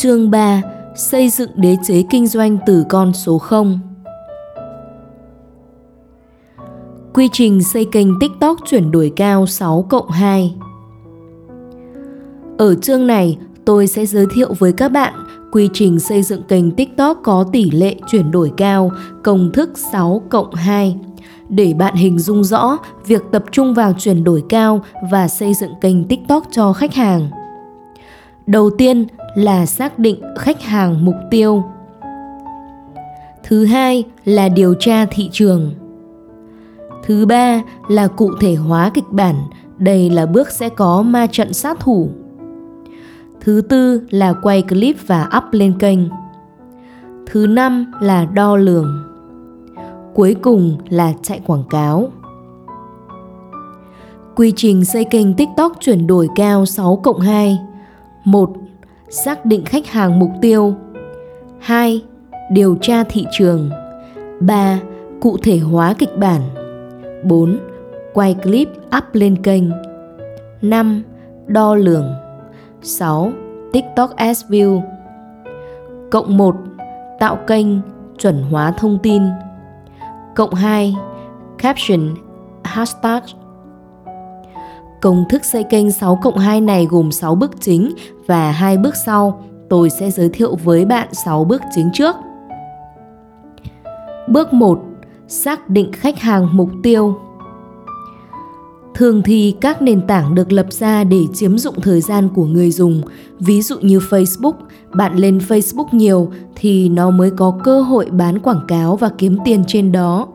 Chương 3: Xây dựng đế chế kinh doanh từ con số 0. Quy trình xây kênh TikTok chuyển đổi cao 6 cộng 2. Ở chương này, tôi sẽ giới thiệu với các bạn quy trình xây dựng kênh TikTok có tỷ lệ chuyển đổi cao, công thức 6 cộng 2 để bạn hình dung rõ việc tập trung vào chuyển đổi cao và xây dựng kênh TikTok cho khách hàng. Đầu tiên là xác định khách hàng mục tiêu. Thứ hai là điều tra thị trường. Thứ ba là cụ thể hóa kịch bản, đây là bước sẽ có ma trận sát thủ. Thứ tư là quay clip và up lên kênh. Thứ năm là đo lường. Cuối cùng là chạy quảng cáo. Quy trình xây kênh TikTok chuyển đổi cao 6 cộng 2 1. Xác định khách hàng mục tiêu 2. Điều tra thị trường 3. Cụ thể hóa kịch bản 4. Quay clip up lên kênh 5. Đo lường 6. TikTok Ads View Cộng 1. Tạo kênh, chuẩn hóa thông tin Cộng 2. Caption, Hashtag Công thức xây kênh 6 cộng 2 này gồm 6 bước chính và hai bước sau. Tôi sẽ giới thiệu với bạn 6 bước chính trước. Bước 1. Xác định khách hàng mục tiêu. Thường thì các nền tảng được lập ra để chiếm dụng thời gian của người dùng. Ví dụ như Facebook, bạn lên Facebook nhiều thì nó mới có cơ hội bán quảng cáo và kiếm tiền trên đó.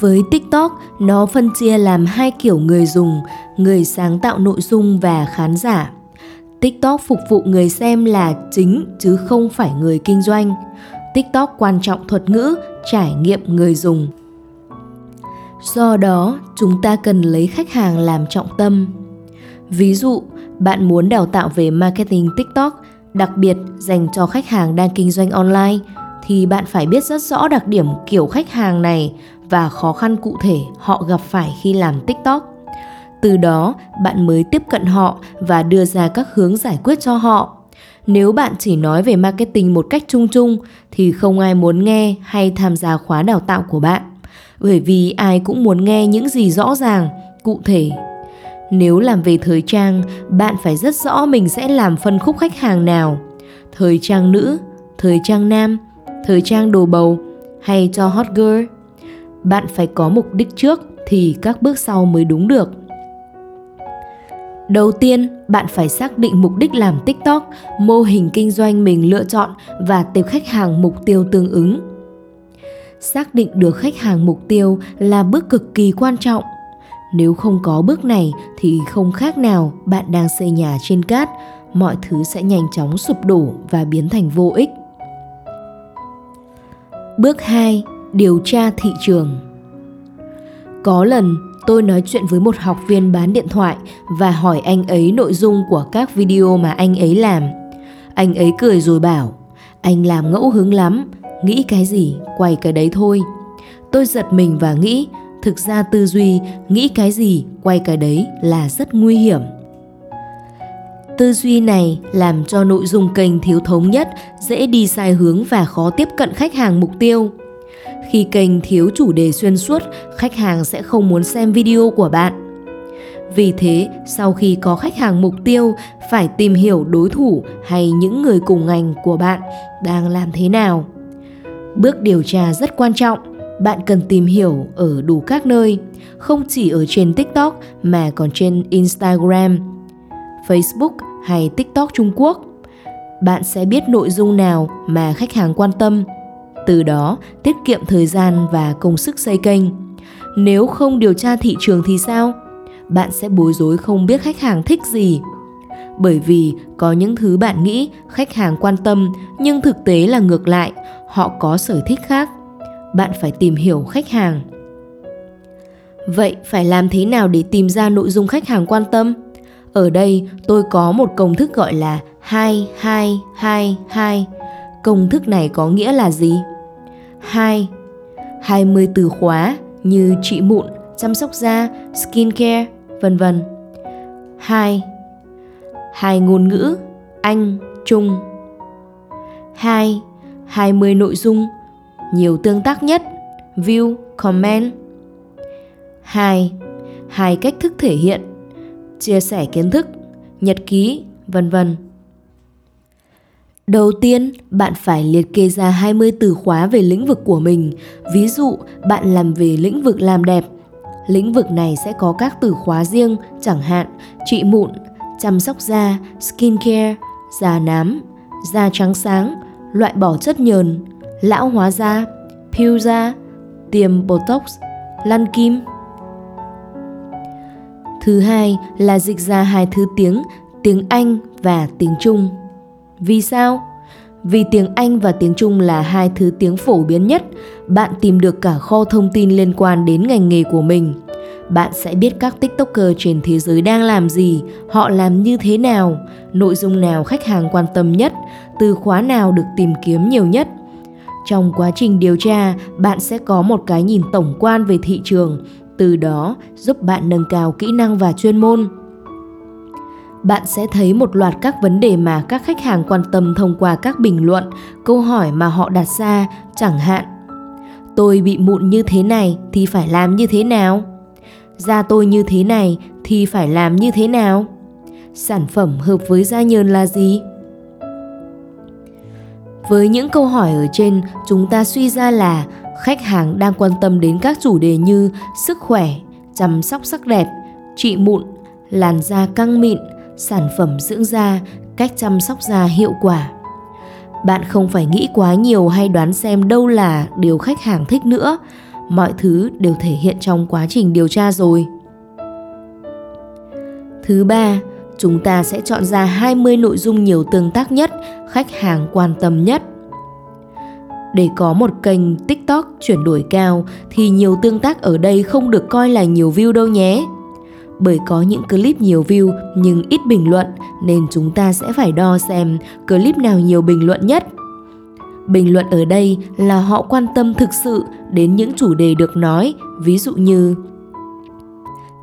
Với TikTok, nó phân chia làm hai kiểu người dùng, người sáng tạo nội dung và khán giả. TikTok phục vụ người xem là chính chứ không phải người kinh doanh. TikTok quan trọng thuật ngữ, trải nghiệm người dùng. Do đó, chúng ta cần lấy khách hàng làm trọng tâm. Ví dụ, bạn muốn đào tạo về marketing TikTok, đặc biệt dành cho khách hàng đang kinh doanh online thì bạn phải biết rất rõ đặc điểm kiểu khách hàng này và khó khăn cụ thể họ gặp phải khi làm TikTok. Từ đó, bạn mới tiếp cận họ và đưa ra các hướng giải quyết cho họ. Nếu bạn chỉ nói về marketing một cách chung chung thì không ai muốn nghe hay tham gia khóa đào tạo của bạn. Bởi vì ai cũng muốn nghe những gì rõ ràng, cụ thể. Nếu làm về thời trang, bạn phải rất rõ mình sẽ làm phân khúc khách hàng nào. Thời trang nữ, thời trang nam, thời trang đồ bầu hay cho hot girl bạn phải có mục đích trước thì các bước sau mới đúng được. Đầu tiên, bạn phải xác định mục đích làm tiktok, mô hình kinh doanh mình lựa chọn và tìm khách hàng mục tiêu tương ứng. Xác định được khách hàng mục tiêu là bước cực kỳ quan trọng. Nếu không có bước này thì không khác nào bạn đang xây nhà trên cát, mọi thứ sẽ nhanh chóng sụp đổ và biến thành vô ích. Bước 2. Điều tra thị trường Có lần tôi nói chuyện với một học viên bán điện thoại và hỏi anh ấy nội dung của các video mà anh ấy làm. Anh ấy cười rồi bảo, anh làm ngẫu hứng lắm, nghĩ cái gì, quay cái đấy thôi. Tôi giật mình và nghĩ, thực ra tư duy, nghĩ cái gì, quay cái đấy là rất nguy hiểm. Tư duy này làm cho nội dung kênh thiếu thống nhất, dễ đi sai hướng và khó tiếp cận khách hàng mục tiêu. Khi kênh thiếu chủ đề xuyên suốt, khách hàng sẽ không muốn xem video của bạn. Vì thế, sau khi có khách hàng mục tiêu, phải tìm hiểu đối thủ hay những người cùng ngành của bạn đang làm thế nào. Bước điều tra rất quan trọng, bạn cần tìm hiểu ở đủ các nơi, không chỉ ở trên TikTok mà còn trên Instagram, Facebook hay TikTok Trung Quốc. Bạn sẽ biết nội dung nào mà khách hàng quan tâm, từ đó tiết kiệm thời gian và công sức xây kênh. Nếu không điều tra thị trường thì sao? Bạn sẽ bối rối không biết khách hàng thích gì. Bởi vì có những thứ bạn nghĩ khách hàng quan tâm nhưng thực tế là ngược lại, họ có sở thích khác. Bạn phải tìm hiểu khách hàng. Vậy phải làm thế nào để tìm ra nội dung khách hàng quan tâm? Ở đây tôi có một công thức gọi là 2222. Công thức này có nghĩa là gì? 2. 20 từ khóa như trị mụn, chăm sóc da, skincare, vân vân. 2. Hai ngôn ngữ Anh, Trung, 2. 20 nội dung nhiều tương tác nhất, view, comment. 2. Hai cách thức thể hiện, chia sẻ kiến thức, nhật ký, vân vân. Đầu tiên, bạn phải liệt kê ra 20 từ khóa về lĩnh vực của mình. Ví dụ, bạn làm về lĩnh vực làm đẹp. Lĩnh vực này sẽ có các từ khóa riêng, chẳng hạn trị mụn, chăm sóc da, skincare, da nám, da trắng sáng, loại bỏ chất nhờn, lão hóa da, peel da, tiêm botox, lăn kim. Thứ hai là dịch ra hai thứ tiếng, tiếng Anh và tiếng Trung. Vì sao? Vì tiếng Anh và tiếng Trung là hai thứ tiếng phổ biến nhất, bạn tìm được cả kho thông tin liên quan đến ngành nghề của mình. Bạn sẽ biết các TikToker trên thế giới đang làm gì, họ làm như thế nào, nội dung nào khách hàng quan tâm nhất, từ khóa nào được tìm kiếm nhiều nhất. Trong quá trình điều tra, bạn sẽ có một cái nhìn tổng quan về thị trường, từ đó giúp bạn nâng cao kỹ năng và chuyên môn bạn sẽ thấy một loạt các vấn đề mà các khách hàng quan tâm thông qua các bình luận, câu hỏi mà họ đặt ra, chẳng hạn Tôi bị mụn như thế này thì phải làm như thế nào? Da tôi như thế này thì phải làm như thế nào? Sản phẩm hợp với da nhờn là gì? Với những câu hỏi ở trên, chúng ta suy ra là khách hàng đang quan tâm đến các chủ đề như sức khỏe, chăm sóc sắc đẹp, trị mụn, làn da căng mịn, sản phẩm dưỡng da, cách chăm sóc da hiệu quả. Bạn không phải nghĩ quá nhiều hay đoán xem đâu là điều khách hàng thích nữa, mọi thứ đều thể hiện trong quá trình điều tra rồi. Thứ ba, chúng ta sẽ chọn ra 20 nội dung nhiều tương tác nhất, khách hàng quan tâm nhất. Để có một kênh TikTok chuyển đổi cao thì nhiều tương tác ở đây không được coi là nhiều view đâu nhé bởi có những clip nhiều view nhưng ít bình luận nên chúng ta sẽ phải đo xem clip nào nhiều bình luận nhất. Bình luận ở đây là họ quan tâm thực sự đến những chủ đề được nói, ví dụ như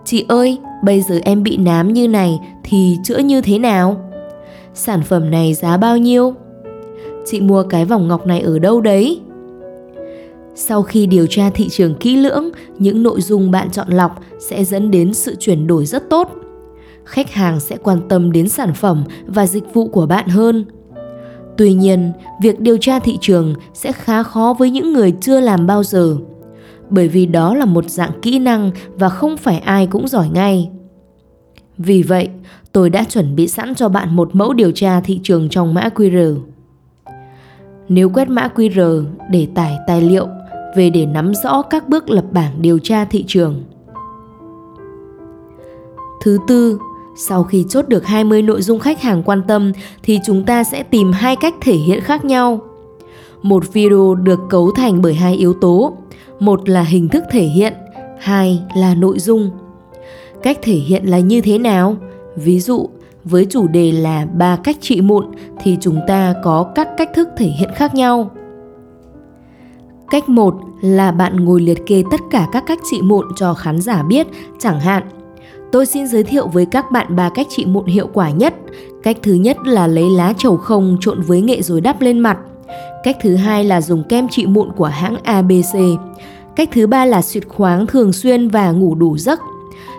Chị ơi, bây giờ em bị nám như này thì chữa như thế nào? Sản phẩm này giá bao nhiêu? Chị mua cái vòng ngọc này ở đâu đấy? Sau khi điều tra thị trường kỹ lưỡng, những nội dung bạn chọn lọc sẽ dẫn đến sự chuyển đổi rất tốt. Khách hàng sẽ quan tâm đến sản phẩm và dịch vụ của bạn hơn. Tuy nhiên, việc điều tra thị trường sẽ khá khó với những người chưa làm bao giờ, bởi vì đó là một dạng kỹ năng và không phải ai cũng giỏi ngay. Vì vậy, tôi đã chuẩn bị sẵn cho bạn một mẫu điều tra thị trường trong mã qr nếu quét mã qr để tải tài liệu về để nắm rõ các bước lập bảng điều tra thị trường. Thứ tư, sau khi chốt được 20 nội dung khách hàng quan tâm thì chúng ta sẽ tìm hai cách thể hiện khác nhau. Một video được cấu thành bởi hai yếu tố, một là hình thức thể hiện, hai là nội dung. Cách thể hiện là như thế nào? Ví dụ, với chủ đề là ba cách trị mụn thì chúng ta có các cách thức thể hiện khác nhau. Cách 1 là bạn ngồi liệt kê tất cả các cách trị mụn cho khán giả biết, chẳng hạn Tôi xin giới thiệu với các bạn ba cách trị mụn hiệu quả nhất. Cách thứ nhất là lấy lá trầu không trộn với nghệ rồi đắp lên mặt. Cách thứ hai là dùng kem trị mụn của hãng ABC. Cách thứ ba là xịt khoáng thường xuyên và ngủ đủ giấc.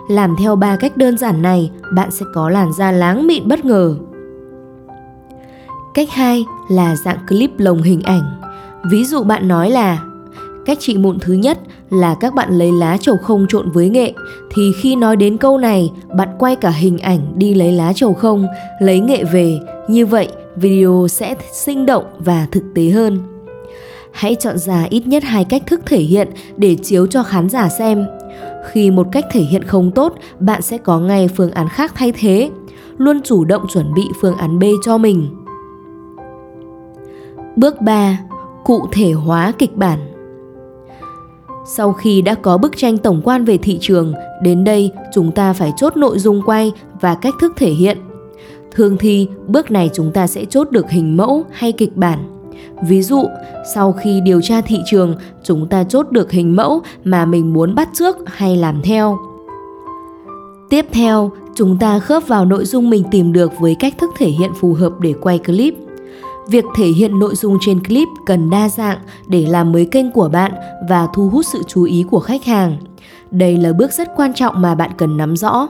Làm theo ba cách đơn giản này, bạn sẽ có làn da láng mịn bất ngờ. Cách 2 là dạng clip lồng hình ảnh. Ví dụ bạn nói là Cách trị mụn thứ nhất là các bạn lấy lá trầu không trộn với nghệ thì khi nói đến câu này, bạn quay cả hình ảnh đi lấy lá trầu không, lấy nghệ về, như vậy video sẽ sinh động và thực tế hơn. Hãy chọn ra ít nhất hai cách thức thể hiện để chiếu cho khán giả xem. Khi một cách thể hiện không tốt, bạn sẽ có ngay phương án khác thay thế. Luôn chủ động chuẩn bị phương án B cho mình. Bước 3 cụ thể hóa kịch bản. Sau khi đã có bức tranh tổng quan về thị trường, đến đây chúng ta phải chốt nội dung quay và cách thức thể hiện. Thường thì bước này chúng ta sẽ chốt được hình mẫu hay kịch bản. Ví dụ, sau khi điều tra thị trường, chúng ta chốt được hình mẫu mà mình muốn bắt trước hay làm theo. Tiếp theo, chúng ta khớp vào nội dung mình tìm được với cách thức thể hiện phù hợp để quay clip. Việc thể hiện nội dung trên clip cần đa dạng để làm mới kênh của bạn và thu hút sự chú ý của khách hàng. Đây là bước rất quan trọng mà bạn cần nắm rõ.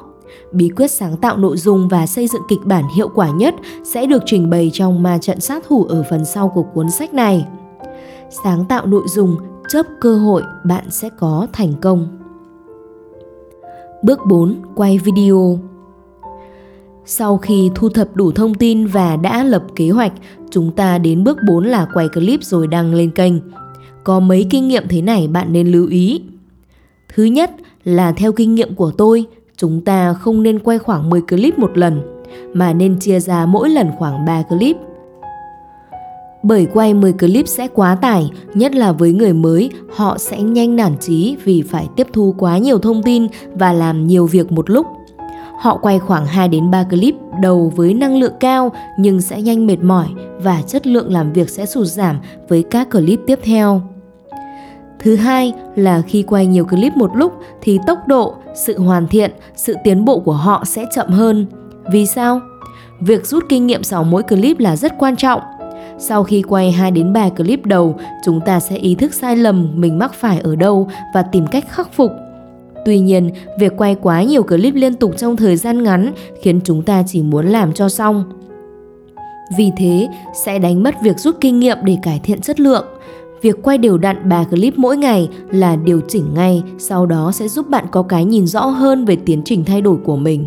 Bí quyết sáng tạo nội dung và xây dựng kịch bản hiệu quả nhất sẽ được trình bày trong ma trận sát thủ ở phần sau của cuốn sách này. Sáng tạo nội dung, chớp cơ hội bạn sẽ có thành công. Bước 4. Quay video sau khi thu thập đủ thông tin và đã lập kế hoạch, chúng ta đến bước 4 là quay clip rồi đăng lên kênh. Có mấy kinh nghiệm thế này bạn nên lưu ý. Thứ nhất là theo kinh nghiệm của tôi, chúng ta không nên quay khoảng 10 clip một lần, mà nên chia ra mỗi lần khoảng 3 clip. Bởi quay 10 clip sẽ quá tải, nhất là với người mới, họ sẽ nhanh nản trí vì phải tiếp thu quá nhiều thông tin và làm nhiều việc một lúc. Họ quay khoảng 2 đến 3 clip đầu với năng lượng cao nhưng sẽ nhanh mệt mỏi và chất lượng làm việc sẽ sụt giảm với các clip tiếp theo. Thứ hai là khi quay nhiều clip một lúc thì tốc độ, sự hoàn thiện, sự tiến bộ của họ sẽ chậm hơn. Vì sao? Việc rút kinh nghiệm sau mỗi clip là rất quan trọng. Sau khi quay 2 đến 3 clip đầu, chúng ta sẽ ý thức sai lầm mình mắc phải ở đâu và tìm cách khắc phục. Tuy nhiên, việc quay quá nhiều clip liên tục trong thời gian ngắn khiến chúng ta chỉ muốn làm cho xong. Vì thế, sẽ đánh mất việc rút kinh nghiệm để cải thiện chất lượng. Việc quay đều đặn 3 clip mỗi ngày là điều chỉnh ngay, sau đó sẽ giúp bạn có cái nhìn rõ hơn về tiến trình thay đổi của mình.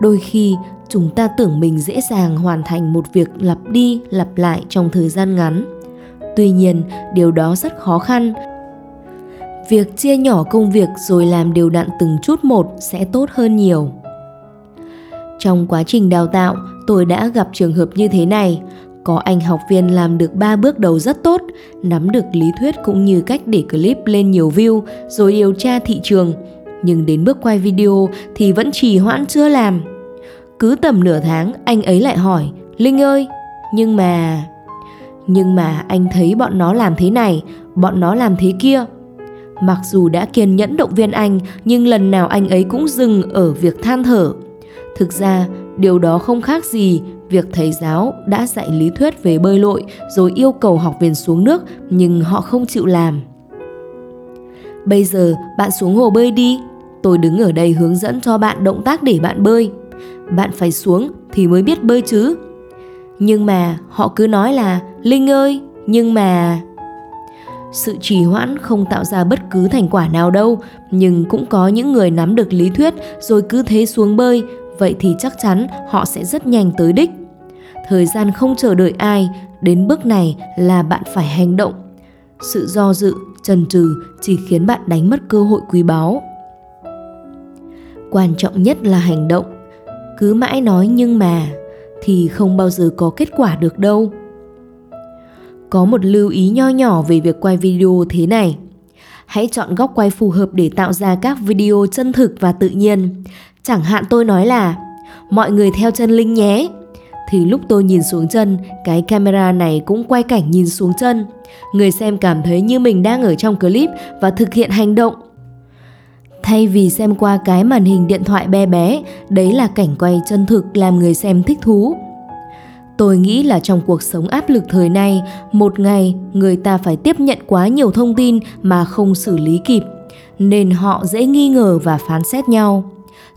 Đôi khi, chúng ta tưởng mình dễ dàng hoàn thành một việc lặp đi lặp lại trong thời gian ngắn. Tuy nhiên, điều đó rất khó khăn. Việc chia nhỏ công việc rồi làm đều đặn từng chút một sẽ tốt hơn nhiều. Trong quá trình đào tạo, tôi đã gặp trường hợp như thế này. Có anh học viên làm được 3 bước đầu rất tốt, nắm được lý thuyết cũng như cách để clip lên nhiều view rồi điều tra thị trường. Nhưng đến bước quay video thì vẫn trì hoãn chưa làm. Cứ tầm nửa tháng anh ấy lại hỏi Linh ơi, nhưng mà... Nhưng mà anh thấy bọn nó làm thế này, bọn nó làm thế kia. Mặc dù đã kiên nhẫn động viên anh, nhưng lần nào anh ấy cũng dừng ở việc than thở. Thực ra, điều đó không khác gì việc thầy giáo đã dạy lý thuyết về bơi lội rồi yêu cầu học viên xuống nước nhưng họ không chịu làm. Bây giờ bạn xuống hồ bơi đi, tôi đứng ở đây hướng dẫn cho bạn động tác để bạn bơi. Bạn phải xuống thì mới biết bơi chứ. Nhưng mà họ cứ nói là Linh ơi, nhưng mà sự trì hoãn không tạo ra bất cứ thành quả nào đâu, nhưng cũng có những người nắm được lý thuyết rồi cứ thế xuống bơi, vậy thì chắc chắn họ sẽ rất nhanh tới đích. Thời gian không chờ đợi ai, đến bước này là bạn phải hành động. Sự do dự, chần chừ chỉ khiến bạn đánh mất cơ hội quý báu. Quan trọng nhất là hành động. Cứ mãi nói nhưng mà, thì không bao giờ có kết quả được đâu có một lưu ý nho nhỏ về việc quay video thế này hãy chọn góc quay phù hợp để tạo ra các video chân thực và tự nhiên chẳng hạn tôi nói là mọi người theo chân linh nhé thì lúc tôi nhìn xuống chân, cái camera này cũng quay cảnh nhìn xuống chân. Người xem cảm thấy như mình đang ở trong clip và thực hiện hành động. Thay vì xem qua cái màn hình điện thoại bé bé, đấy là cảnh quay chân thực làm người xem thích thú. Tôi nghĩ là trong cuộc sống áp lực thời nay, một ngày người ta phải tiếp nhận quá nhiều thông tin mà không xử lý kịp, nên họ dễ nghi ngờ và phán xét nhau.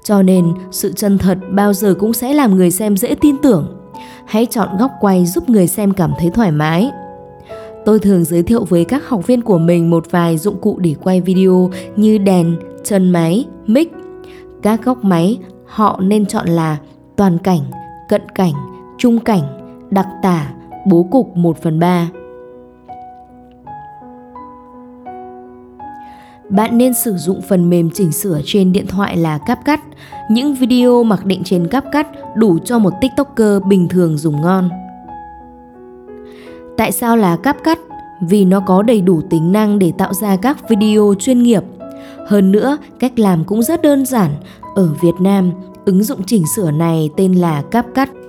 Cho nên, sự chân thật bao giờ cũng sẽ làm người xem dễ tin tưởng hãy chọn góc quay giúp người xem cảm thấy thoải mái. Tôi thường giới thiệu với các học viên của mình một vài dụng cụ để quay video như đèn, chân máy, mic. Các góc máy họ nên chọn là toàn cảnh, cận cảnh, trung cảnh, đặc tả, bố cục 1 phần 3. bạn nên sử dụng phần mềm chỉnh sửa trên điện thoại là CapCut. Những video mặc định trên CapCut đủ cho một TikToker bình thường dùng ngon. Tại sao là CapCut? Vì nó có đầy đủ tính năng để tạo ra các video chuyên nghiệp. Hơn nữa, cách làm cũng rất đơn giản. Ở Việt Nam, ứng dụng chỉnh sửa này tên là CapCut.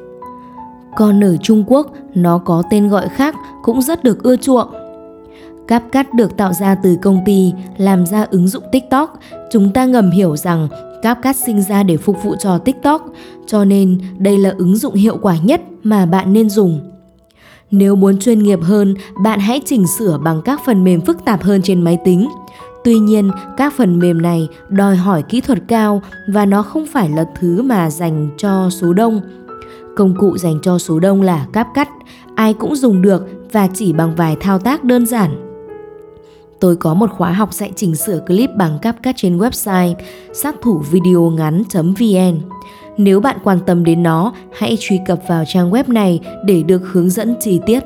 Còn ở Trung Quốc, nó có tên gọi khác cũng rất được ưa chuộng CapCut được tạo ra từ công ty làm ra ứng dụng TikTok. Chúng ta ngầm hiểu rằng CapCut sinh ra để phục vụ cho TikTok, cho nên đây là ứng dụng hiệu quả nhất mà bạn nên dùng. Nếu muốn chuyên nghiệp hơn, bạn hãy chỉnh sửa bằng các phần mềm phức tạp hơn trên máy tính. Tuy nhiên, các phần mềm này đòi hỏi kỹ thuật cao và nó không phải là thứ mà dành cho số đông. Công cụ dành cho số đông là CapCut, ai cũng dùng được và chỉ bằng vài thao tác đơn giản. Tôi có một khóa học dạy chỉnh sửa clip bằng CapCut trên website sát thủ video ngắn.vn. Nếu bạn quan tâm đến nó, hãy truy cập vào trang web này để được hướng dẫn chi tiết.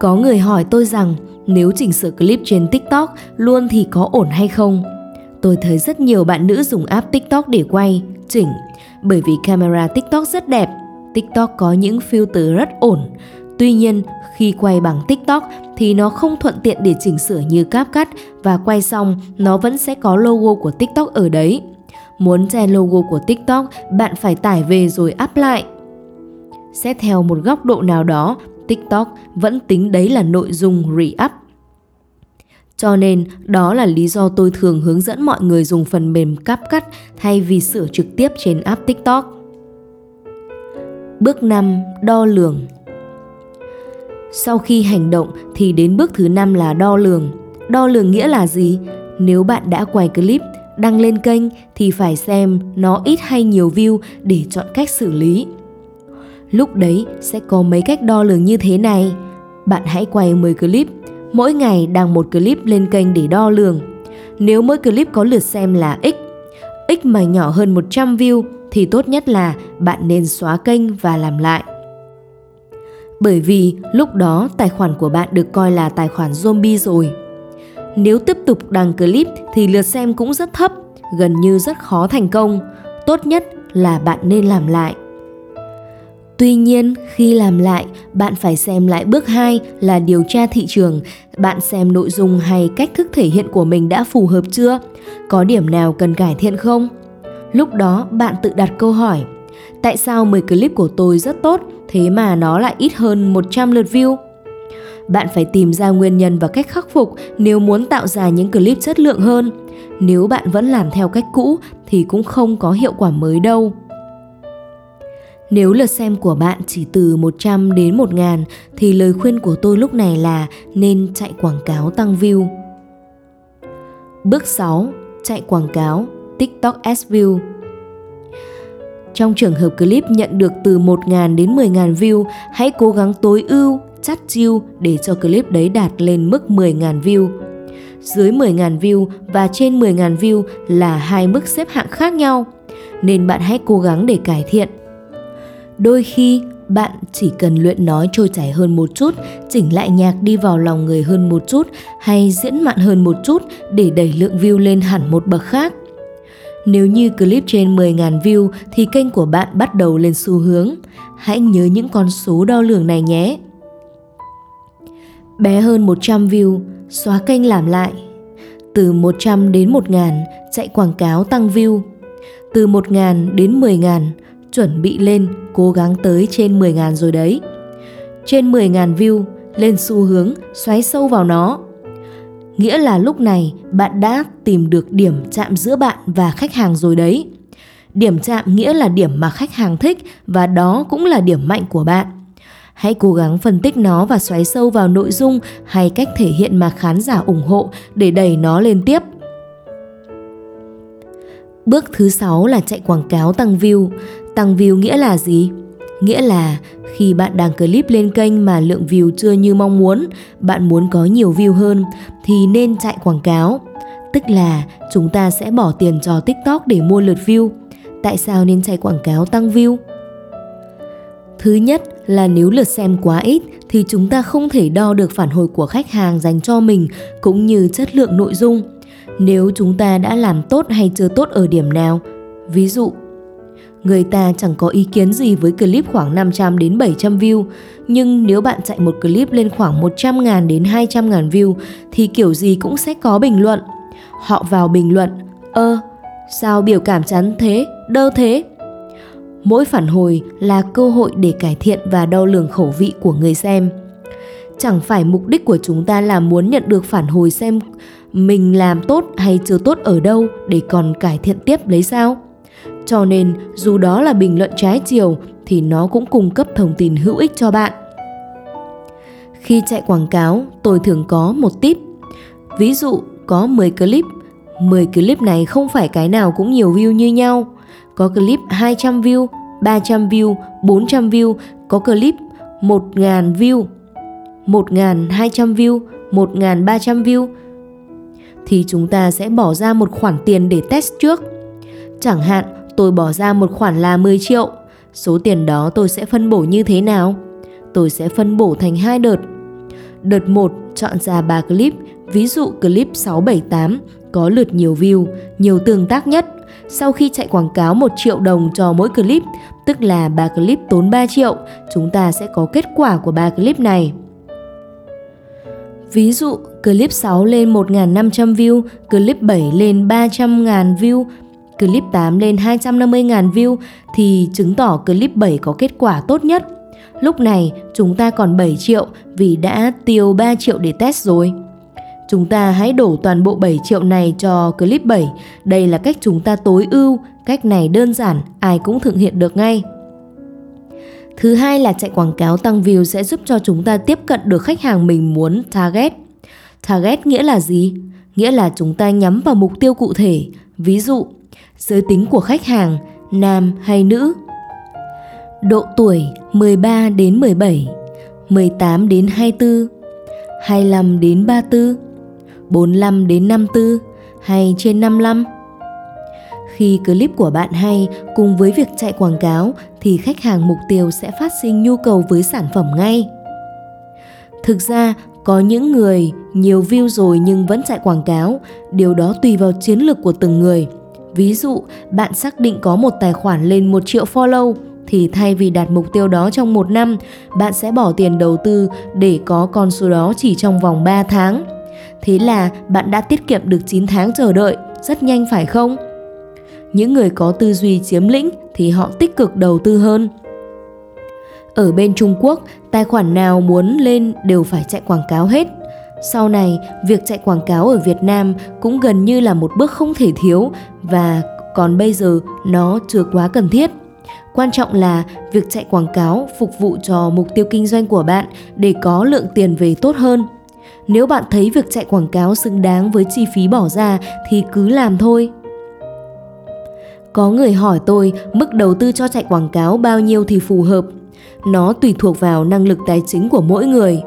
Có người hỏi tôi rằng nếu chỉnh sửa clip trên TikTok luôn thì có ổn hay không? Tôi thấy rất nhiều bạn nữ dùng app TikTok để quay, chỉnh bởi vì camera TikTok rất đẹp. TikTok có những filter rất ổn. Tuy nhiên, khi quay bằng TikTok thì nó không thuận tiện để chỉnh sửa như CapCut và quay xong nó vẫn sẽ có logo của TikTok ở đấy. Muốn che logo của TikTok, bạn phải tải về rồi up lại. Xét theo một góc độ nào đó, TikTok vẫn tính đấy là nội dung re-up. Cho nên đó là lý do tôi thường hướng dẫn mọi người dùng phần mềm CapCut thay vì sửa trực tiếp trên app TikTok. Bước 5. Đo lường Sau khi hành động thì đến bước thứ 5 là đo lường. Đo lường nghĩa là gì? Nếu bạn đã quay clip đăng lên kênh thì phải xem nó ít hay nhiều view để chọn cách xử lý. Lúc đấy sẽ có mấy cách đo lường như thế này. Bạn hãy quay 10 clip, mỗi ngày đăng một clip lên kênh để đo lường. Nếu mỗi clip có lượt xem là x, x mà nhỏ hơn 100 view thì tốt nhất là bạn nên xóa kênh và làm lại. Bởi vì lúc đó tài khoản của bạn được coi là tài khoản zombie rồi. Nếu tiếp tục đăng clip thì lượt xem cũng rất thấp, gần như rất khó thành công. Tốt nhất là bạn nên làm lại. Tuy nhiên, khi làm lại, bạn phải xem lại bước 2 là điều tra thị trường. Bạn xem nội dung hay cách thức thể hiện của mình đã phù hợp chưa? Có điểm nào cần cải thiện không? Lúc đó bạn tự đặt câu hỏi, tại sao 10 clip của tôi rất tốt, thế mà nó lại ít hơn 100 lượt view? Bạn phải tìm ra nguyên nhân và cách khắc phục nếu muốn tạo ra những clip chất lượng hơn. Nếu bạn vẫn làm theo cách cũ thì cũng không có hiệu quả mới đâu. Nếu lượt xem của bạn chỉ từ 100 đến 1000 thì lời khuyên của tôi lúc này là nên chạy quảng cáo tăng view. Bước 6. Chạy quảng cáo TikTok Ads View Trong trường hợp clip nhận được từ 1.000 đến 10.000 view, hãy cố gắng tối ưu chắt chiêu để cho clip đấy đạt lên mức 10.000 view. Dưới 10.000 view và trên 10.000 view là hai mức xếp hạng khác nhau, nên bạn hãy cố gắng để cải thiện. Đôi khi bạn chỉ cần luyện nói trôi chảy hơn một chút, chỉnh lại nhạc đi vào lòng người hơn một chút hay diễn mặn hơn một chút để đẩy lượng view lên hẳn một bậc khác. Nếu như clip trên 10.000 view thì kênh của bạn bắt đầu lên xu hướng. Hãy nhớ những con số đo lường này nhé. Bé hơn 100 view, xóa kênh làm lại. Từ 100 đến 1.000, chạy quảng cáo tăng view. Từ 1.000 đến 10.000, chuẩn bị lên, cố gắng tới trên 10.000 rồi đấy. Trên 10.000 view, lên xu hướng, xoáy sâu vào nó. Nghĩa là lúc này bạn đã tìm được điểm chạm giữa bạn và khách hàng rồi đấy. Điểm chạm nghĩa là điểm mà khách hàng thích và đó cũng là điểm mạnh của bạn. Hãy cố gắng phân tích nó và xoáy sâu vào nội dung hay cách thể hiện mà khán giả ủng hộ để đẩy nó lên tiếp. Bước thứ 6 là chạy quảng cáo tăng view. Tăng view nghĩa là gì? Nghĩa là khi bạn đăng clip lên kênh mà lượng view chưa như mong muốn, bạn muốn có nhiều view hơn thì nên chạy quảng cáo. Tức là chúng ta sẽ bỏ tiền cho TikTok để mua lượt view. Tại sao nên chạy quảng cáo tăng view? Thứ nhất là nếu lượt xem quá ít thì chúng ta không thể đo được phản hồi của khách hàng dành cho mình cũng như chất lượng nội dung. Nếu chúng ta đã làm tốt hay chưa tốt ở điểm nào, ví dụ người ta chẳng có ý kiến gì với clip khoảng 500 đến 700 view, nhưng nếu bạn chạy một clip lên khoảng 100 ngàn đến 200 ngàn view thì kiểu gì cũng sẽ có bình luận. Họ vào bình luận, ơ, sao biểu cảm chán thế, đơ thế, mỗi phản hồi là cơ hội để cải thiện và đo lường khẩu vị của người xem. Chẳng phải mục đích của chúng ta là muốn nhận được phản hồi xem mình làm tốt hay chưa tốt ở đâu để còn cải thiện tiếp lấy sao? Cho nên dù đó là bình luận trái chiều thì nó cũng cung cấp thông tin hữu ích cho bạn. Khi chạy quảng cáo, tôi thường có một tip. Ví dụ có 10 clip, 10 clip này không phải cái nào cũng nhiều view như nhau. Có clip 200 view, 300 view, 400 view, có clip 1.000 view, 1.200 view, 1.300 view thì chúng ta sẽ bỏ ra một khoản tiền để test trước. Chẳng hạn tôi bỏ ra một khoản là 10 triệu, số tiền đó tôi sẽ phân bổ như thế nào? Tôi sẽ phân bổ thành hai đợt. Đợt 1 chọn ra 3 clip, ví dụ clip 678 có lượt nhiều view, nhiều tương tác nhất. Sau khi chạy quảng cáo 1 triệu đồng cho mỗi clip, tức là 3 clip tốn 3 triệu, chúng ta sẽ có kết quả của 3 clip này. Ví dụ, clip 6 lên 1.500 view, clip 7 lên 300.000 view, clip 8 lên 250.000 view thì chứng tỏ clip 7 có kết quả tốt nhất. Lúc này chúng ta còn 7 triệu vì đã tiêu 3 triệu để test rồi. Chúng ta hãy đổ toàn bộ 7 triệu này cho clip 7. Đây là cách chúng ta tối ưu, cách này đơn giản, ai cũng thực hiện được ngay. Thứ hai là chạy quảng cáo tăng view sẽ giúp cho chúng ta tiếp cận được khách hàng mình muốn target. Target nghĩa là gì? Nghĩa là chúng ta nhắm vào mục tiêu cụ thể. Ví dụ, giới tính của khách hàng, nam hay nữ. Độ tuổi 13 đến 17, 18 đến 24, 25 đến 34, 45 đến 54 hay trên 55. Khi clip của bạn hay cùng với việc chạy quảng cáo thì khách hàng mục tiêu sẽ phát sinh nhu cầu với sản phẩm ngay. Thực ra, có những người nhiều view rồi nhưng vẫn chạy quảng cáo, điều đó tùy vào chiến lược của từng người. Ví dụ, bạn xác định có một tài khoản lên 1 triệu follow thì thay vì đạt mục tiêu đó trong một năm, bạn sẽ bỏ tiền đầu tư để có con số đó chỉ trong vòng 3 tháng. Thế là bạn đã tiết kiệm được 9 tháng chờ đợi, rất nhanh phải không? Những người có tư duy chiếm lĩnh thì họ tích cực đầu tư hơn. Ở bên Trung Quốc, tài khoản nào muốn lên đều phải chạy quảng cáo hết. Sau này, việc chạy quảng cáo ở Việt Nam cũng gần như là một bước không thể thiếu và còn bây giờ nó chưa quá cần thiết. Quan trọng là việc chạy quảng cáo phục vụ cho mục tiêu kinh doanh của bạn để có lượng tiền về tốt hơn. Nếu bạn thấy việc chạy quảng cáo xứng đáng với chi phí bỏ ra thì cứ làm thôi. Có người hỏi tôi mức đầu tư cho chạy quảng cáo bao nhiêu thì phù hợp. Nó tùy thuộc vào năng lực tài chính của mỗi người.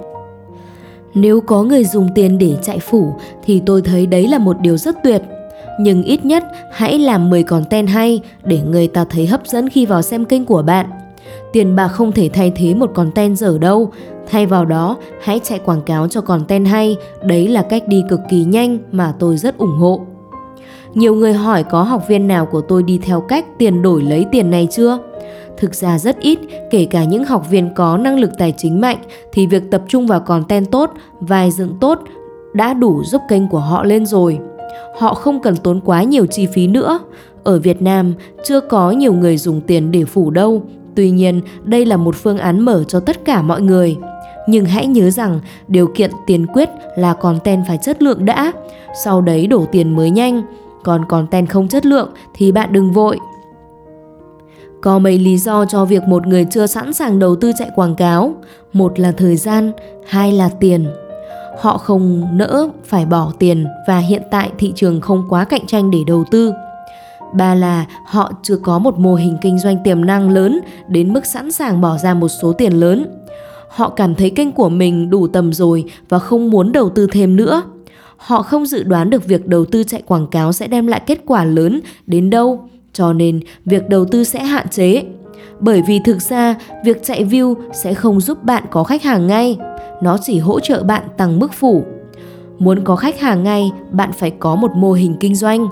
Nếu có người dùng tiền để chạy phủ thì tôi thấy đấy là một điều rất tuyệt. Nhưng ít nhất hãy làm 10 content hay để người ta thấy hấp dẫn khi vào xem kênh của bạn. Tiền bạc không thể thay thế một content dở đâu. Thay vào đó, hãy chạy quảng cáo cho content hay. Đấy là cách đi cực kỳ nhanh mà tôi rất ủng hộ. Nhiều người hỏi có học viên nào của tôi đi theo cách tiền đổi lấy tiền này chưa? Thực ra rất ít, kể cả những học viên có năng lực tài chính mạnh thì việc tập trung vào content tốt, vài dựng tốt đã đủ giúp kênh của họ lên rồi. Họ không cần tốn quá nhiều chi phí nữa. Ở Việt Nam chưa có nhiều người dùng tiền để phủ đâu. Tuy nhiên, đây là một phương án mở cho tất cả mọi người. Nhưng hãy nhớ rằng điều kiện tiền quyết là content phải chất lượng đã, sau đấy đổ tiền mới nhanh còn content không chất lượng thì bạn đừng vội. Có mấy lý do cho việc một người chưa sẵn sàng đầu tư chạy quảng cáo. Một là thời gian, hai là tiền. Họ không nỡ phải bỏ tiền và hiện tại thị trường không quá cạnh tranh để đầu tư. Ba là họ chưa có một mô hình kinh doanh tiềm năng lớn đến mức sẵn sàng bỏ ra một số tiền lớn. Họ cảm thấy kênh của mình đủ tầm rồi và không muốn đầu tư thêm nữa họ không dự đoán được việc đầu tư chạy quảng cáo sẽ đem lại kết quả lớn đến đâu, cho nên việc đầu tư sẽ hạn chế. Bởi vì thực ra, việc chạy view sẽ không giúp bạn có khách hàng ngay, nó chỉ hỗ trợ bạn tăng mức phủ. Muốn có khách hàng ngay, bạn phải có một mô hình kinh doanh.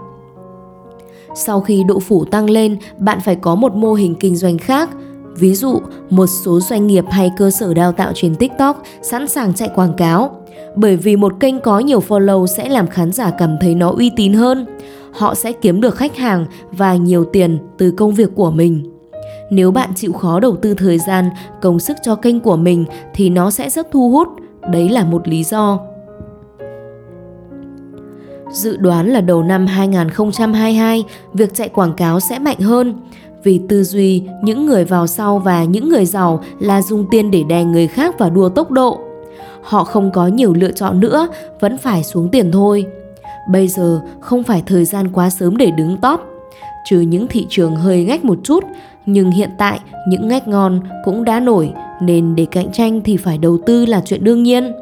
Sau khi độ phủ tăng lên, bạn phải có một mô hình kinh doanh khác. Ví dụ, một số doanh nghiệp hay cơ sở đào tạo trên TikTok sẵn sàng chạy quảng cáo bởi vì một kênh có nhiều follow sẽ làm khán giả cảm thấy nó uy tín hơn. Họ sẽ kiếm được khách hàng và nhiều tiền từ công việc của mình. Nếu bạn chịu khó đầu tư thời gian, công sức cho kênh của mình thì nó sẽ rất thu hút. Đấy là một lý do. Dự đoán là đầu năm 2022, việc chạy quảng cáo sẽ mạnh hơn. Vì tư duy, những người vào sau và những người giàu là dùng tiền để đè người khác và đua tốc độ. Họ không có nhiều lựa chọn nữa, vẫn phải xuống tiền thôi. Bây giờ không phải thời gian quá sớm để đứng top, trừ những thị trường hơi ngách một chút, nhưng hiện tại những ngách ngon cũng đã nổi nên để cạnh tranh thì phải đầu tư là chuyện đương nhiên.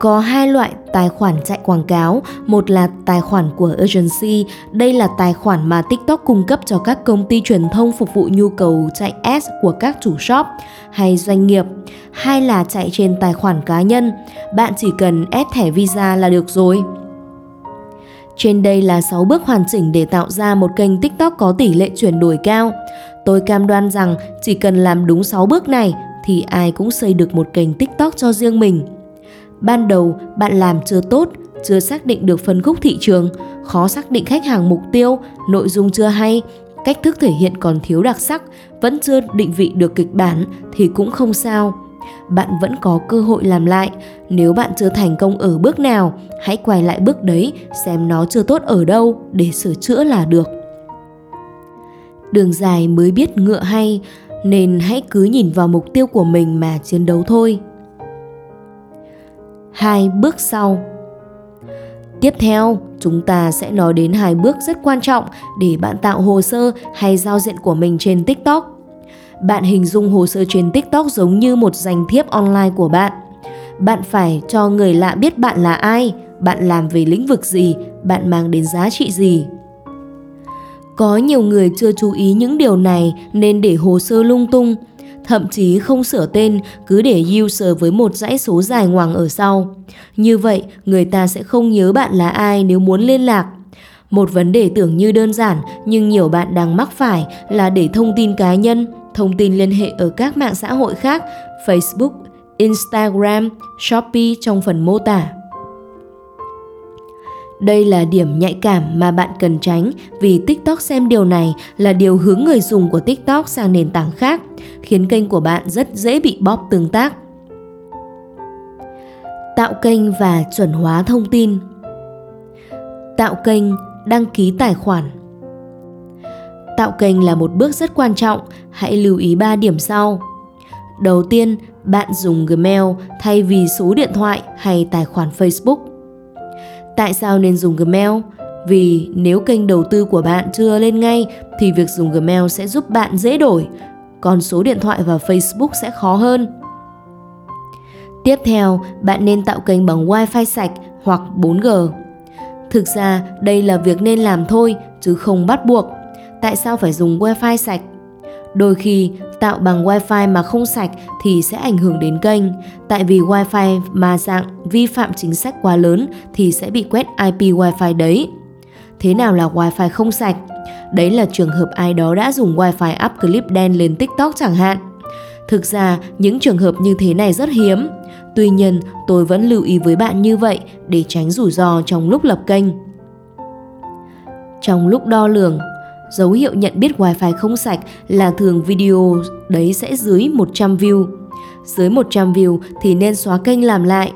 Có hai loại tài khoản chạy quảng cáo, một là tài khoản của agency, đây là tài khoản mà TikTok cung cấp cho các công ty truyền thông phục vụ nhu cầu chạy ads của các chủ shop hay doanh nghiệp. Hai là chạy trên tài khoản cá nhân, bạn chỉ cần ép thẻ Visa là được rồi. Trên đây là 6 bước hoàn chỉnh để tạo ra một kênh TikTok có tỷ lệ chuyển đổi cao. Tôi cam đoan rằng chỉ cần làm đúng 6 bước này thì ai cũng xây được một kênh TikTok cho riêng mình. Ban đầu bạn làm chưa tốt, chưa xác định được phân khúc thị trường, khó xác định khách hàng mục tiêu, nội dung chưa hay, cách thức thể hiện còn thiếu đặc sắc, vẫn chưa định vị được kịch bản thì cũng không sao. Bạn vẫn có cơ hội làm lại. Nếu bạn chưa thành công ở bước nào, hãy quay lại bước đấy xem nó chưa tốt ở đâu để sửa chữa là được. Đường dài mới biết ngựa hay, nên hãy cứ nhìn vào mục tiêu của mình mà chiến đấu thôi hai bước sau Tiếp theo, chúng ta sẽ nói đến hai bước rất quan trọng để bạn tạo hồ sơ hay giao diện của mình trên TikTok. Bạn hình dung hồ sơ trên TikTok giống như một danh thiếp online của bạn. Bạn phải cho người lạ biết bạn là ai, bạn làm về lĩnh vực gì, bạn mang đến giá trị gì. Có nhiều người chưa chú ý những điều này nên để hồ sơ lung tung, thậm chí không sửa tên, cứ để user với một dãy số dài ngoằng ở sau. Như vậy, người ta sẽ không nhớ bạn là ai nếu muốn liên lạc. Một vấn đề tưởng như đơn giản nhưng nhiều bạn đang mắc phải là để thông tin cá nhân, thông tin liên hệ ở các mạng xã hội khác, Facebook, Instagram, Shopee trong phần mô tả. Đây là điểm nhạy cảm mà bạn cần tránh vì TikTok xem điều này là điều hướng người dùng của TikTok sang nền tảng khác, khiến kênh của bạn rất dễ bị bóp tương tác. Tạo kênh và chuẩn hóa thông tin. Tạo kênh, đăng ký tài khoản. Tạo kênh là một bước rất quan trọng, hãy lưu ý 3 điểm sau. Đầu tiên, bạn dùng Gmail thay vì số điện thoại hay tài khoản Facebook. Tại sao nên dùng Gmail? Vì nếu kênh đầu tư của bạn chưa lên ngay thì việc dùng Gmail sẽ giúp bạn dễ đổi, còn số điện thoại và Facebook sẽ khó hơn. Tiếp theo, bạn nên tạo kênh bằng Wi-Fi sạch hoặc 4G. Thực ra, đây là việc nên làm thôi chứ không bắt buộc. Tại sao phải dùng wifi sạch? Đôi khi tạo bằng wifi mà không sạch thì sẽ ảnh hưởng đến kênh, tại vì wifi mà dạng vi phạm chính sách quá lớn thì sẽ bị quét IP wifi đấy. Thế nào là wifi không sạch? Đấy là trường hợp ai đó đã dùng wifi up clip đen lên TikTok chẳng hạn. Thực ra, những trường hợp như thế này rất hiếm. Tuy nhiên, tôi vẫn lưu ý với bạn như vậy để tránh rủi ro trong lúc lập kênh. Trong lúc đo lường, Dấu hiệu nhận biết Wi-Fi không sạch là thường video đấy sẽ dưới 100 view. Dưới 100 view thì nên xóa kênh làm lại.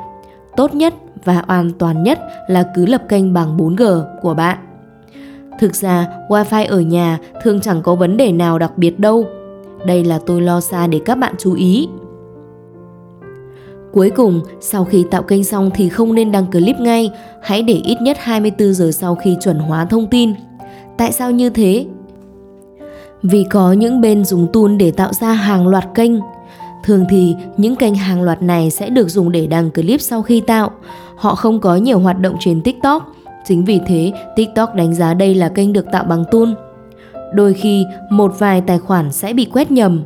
Tốt nhất và an toàn nhất là cứ lập kênh bằng 4G của bạn. Thực ra, Wi-Fi ở nhà thường chẳng có vấn đề nào đặc biệt đâu. Đây là tôi lo xa để các bạn chú ý. Cuối cùng, sau khi tạo kênh xong thì không nên đăng clip ngay, hãy để ít nhất 24 giờ sau khi chuẩn hóa thông tin. Tại sao như thế? Vì có những bên dùng tool để tạo ra hàng loạt kênh. Thường thì những kênh hàng loạt này sẽ được dùng để đăng clip sau khi tạo. Họ không có nhiều hoạt động trên TikTok. Chính vì thế, TikTok đánh giá đây là kênh được tạo bằng tool. Đôi khi, một vài tài khoản sẽ bị quét nhầm.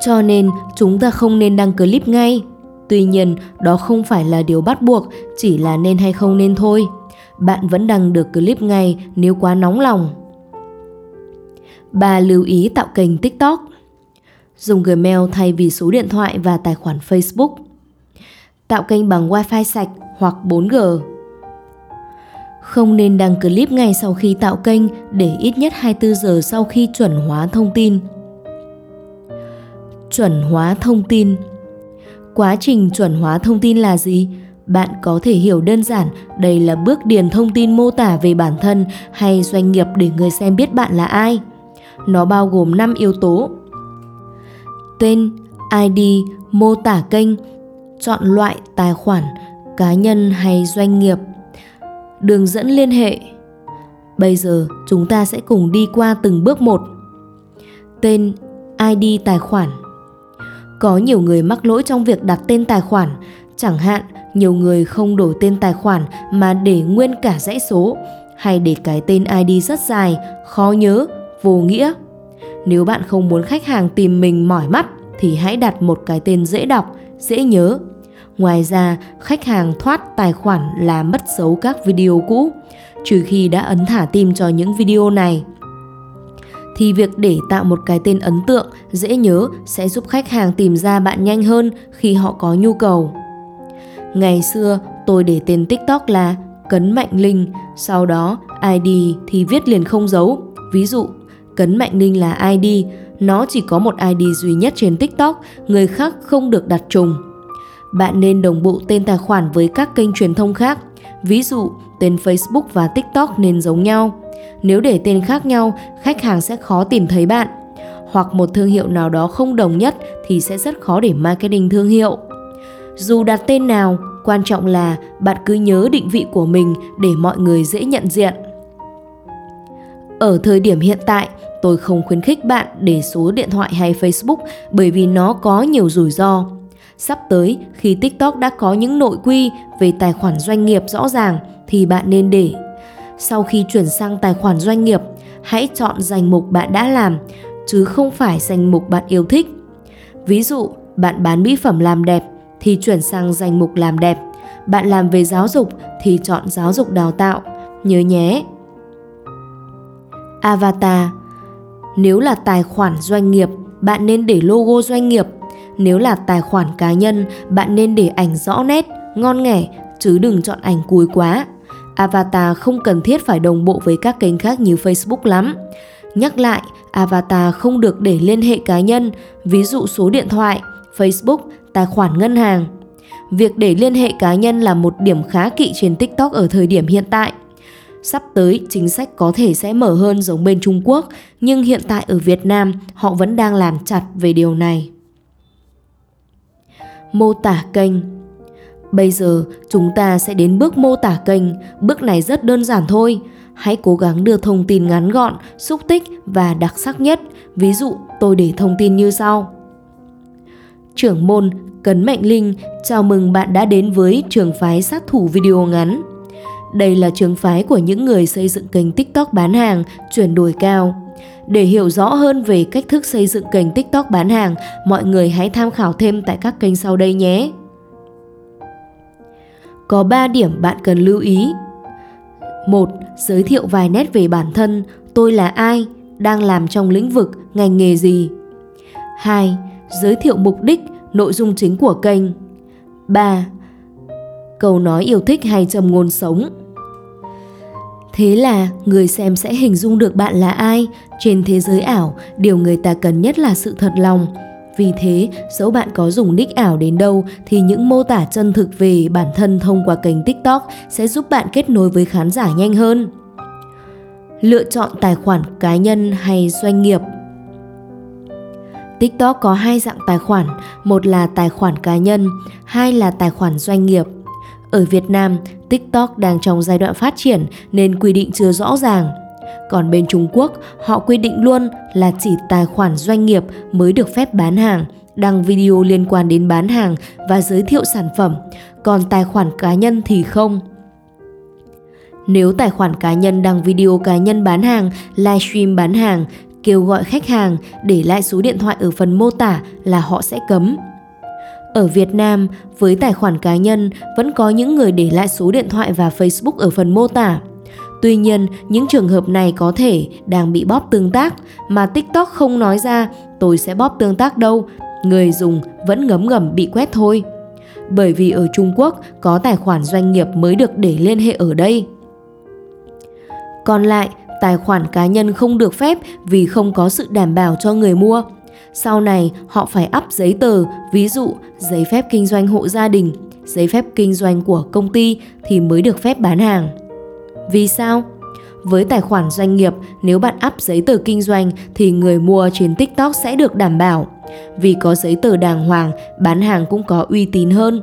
Cho nên, chúng ta không nên đăng clip ngay. Tuy nhiên, đó không phải là điều bắt buộc, chỉ là nên hay không nên thôi bạn vẫn đăng được clip ngay nếu quá nóng lòng. Bà lưu ý tạo kênh TikTok. Dùng Gmail thay vì số điện thoại và tài khoản Facebook. Tạo kênh bằng Wi-Fi sạch hoặc 4G. Không nên đăng clip ngay sau khi tạo kênh để ít nhất 24 giờ sau khi chuẩn hóa thông tin. Chuẩn hóa thông tin Quá trình chuẩn hóa thông tin là gì? Bạn có thể hiểu đơn giản đây là bước điền thông tin mô tả về bản thân hay doanh nghiệp để người xem biết bạn là ai. Nó bao gồm 5 yếu tố. Tên, ID, mô tả kênh, chọn loại tài khoản, cá nhân hay doanh nghiệp, đường dẫn liên hệ. Bây giờ chúng ta sẽ cùng đi qua từng bước một. Tên, ID tài khoản. Có nhiều người mắc lỗi trong việc đặt tên tài khoản, chẳng hạn nhiều người không đổi tên tài khoản mà để nguyên cả dãy số hay để cái tên ID rất dài, khó nhớ, vô nghĩa. Nếu bạn không muốn khách hàng tìm mình mỏi mắt thì hãy đặt một cái tên dễ đọc, dễ nhớ. Ngoài ra, khách hàng thoát tài khoản là mất dấu các video cũ, trừ khi đã ấn thả tim cho những video này. Thì việc để tạo một cái tên ấn tượng, dễ nhớ sẽ giúp khách hàng tìm ra bạn nhanh hơn khi họ có nhu cầu. Ngày xưa, tôi để tên TikTok là Cấn Mạnh Linh, sau đó ID thì viết liền không dấu. Ví dụ, Cấn Mạnh Linh là ID, nó chỉ có một ID duy nhất trên TikTok, người khác không được đặt trùng. Bạn nên đồng bộ tên tài khoản với các kênh truyền thông khác. Ví dụ, tên Facebook và TikTok nên giống nhau. Nếu để tên khác nhau, khách hàng sẽ khó tìm thấy bạn. Hoặc một thương hiệu nào đó không đồng nhất thì sẽ rất khó để marketing thương hiệu. Dù đặt tên nào, quan trọng là bạn cứ nhớ định vị của mình để mọi người dễ nhận diện. Ở thời điểm hiện tại, tôi không khuyến khích bạn để số điện thoại hay Facebook bởi vì nó có nhiều rủi ro. Sắp tới, khi TikTok đã có những nội quy về tài khoản doanh nghiệp rõ ràng thì bạn nên để. Sau khi chuyển sang tài khoản doanh nghiệp, hãy chọn danh mục bạn đã làm, chứ không phải danh mục bạn yêu thích. Ví dụ, bạn bán mỹ phẩm làm đẹp thì chuyển sang danh mục làm đẹp. Bạn làm về giáo dục thì chọn giáo dục đào tạo. Nhớ nhé. Avatar Nếu là tài khoản doanh nghiệp, bạn nên để logo doanh nghiệp. Nếu là tài khoản cá nhân, bạn nên để ảnh rõ nét, ngon nghẻ, chứ đừng chọn ảnh cùi quá. Avatar không cần thiết phải đồng bộ với các kênh khác như Facebook lắm. Nhắc lại, avatar không được để liên hệ cá nhân, ví dụ số điện thoại, Facebook, tài khoản ngân hàng. Việc để liên hệ cá nhân là một điểm khá kỵ trên TikTok ở thời điểm hiện tại. Sắp tới, chính sách có thể sẽ mở hơn giống bên Trung Quốc, nhưng hiện tại ở Việt Nam, họ vẫn đang làm chặt về điều này. Mô tả kênh Bây giờ, chúng ta sẽ đến bước mô tả kênh. Bước này rất đơn giản thôi. Hãy cố gắng đưa thông tin ngắn gọn, xúc tích và đặc sắc nhất. Ví dụ, tôi để thông tin như sau trưởng môn Cấn Mạnh Linh chào mừng bạn đã đến với trường phái sát thủ video ngắn. Đây là trường phái của những người xây dựng kênh TikTok bán hàng, chuyển đổi cao. Để hiểu rõ hơn về cách thức xây dựng kênh TikTok bán hàng, mọi người hãy tham khảo thêm tại các kênh sau đây nhé. Có 3 điểm bạn cần lưu ý. 1. Giới thiệu vài nét về bản thân, tôi là ai, đang làm trong lĩnh vực, ngành nghề gì. 2 giới thiệu mục đích, nội dung chính của kênh. 3. Câu nói yêu thích hay trầm ngôn sống. Thế là người xem sẽ hình dung được bạn là ai. Trên thế giới ảo, điều người ta cần nhất là sự thật lòng. Vì thế, dẫu bạn có dùng nick ảo đến đâu thì những mô tả chân thực về bản thân thông qua kênh TikTok sẽ giúp bạn kết nối với khán giả nhanh hơn. Lựa chọn tài khoản cá nhân hay doanh nghiệp TikTok có hai dạng tài khoản, một là tài khoản cá nhân, hai là tài khoản doanh nghiệp. Ở Việt Nam, TikTok đang trong giai đoạn phát triển nên quy định chưa rõ ràng. Còn bên Trung Quốc, họ quy định luôn là chỉ tài khoản doanh nghiệp mới được phép bán hàng, đăng video liên quan đến bán hàng và giới thiệu sản phẩm, còn tài khoản cá nhân thì không. Nếu tài khoản cá nhân đăng video cá nhân bán hàng, livestream bán hàng kêu gọi khách hàng để lại số điện thoại ở phần mô tả là họ sẽ cấm. Ở Việt Nam, với tài khoản cá nhân vẫn có những người để lại số điện thoại và Facebook ở phần mô tả. Tuy nhiên, những trường hợp này có thể đang bị bóp tương tác mà TikTok không nói ra tôi sẽ bóp tương tác đâu, người dùng vẫn ngấm ngầm bị quét thôi. Bởi vì ở Trung Quốc có tài khoản doanh nghiệp mới được để liên hệ ở đây. Còn lại, tài khoản cá nhân không được phép vì không có sự đảm bảo cho người mua. Sau này họ phải up giấy tờ, ví dụ giấy phép kinh doanh hộ gia đình, giấy phép kinh doanh của công ty thì mới được phép bán hàng. Vì sao? Với tài khoản doanh nghiệp, nếu bạn up giấy tờ kinh doanh thì người mua trên TikTok sẽ được đảm bảo. Vì có giấy tờ đàng hoàng, bán hàng cũng có uy tín hơn.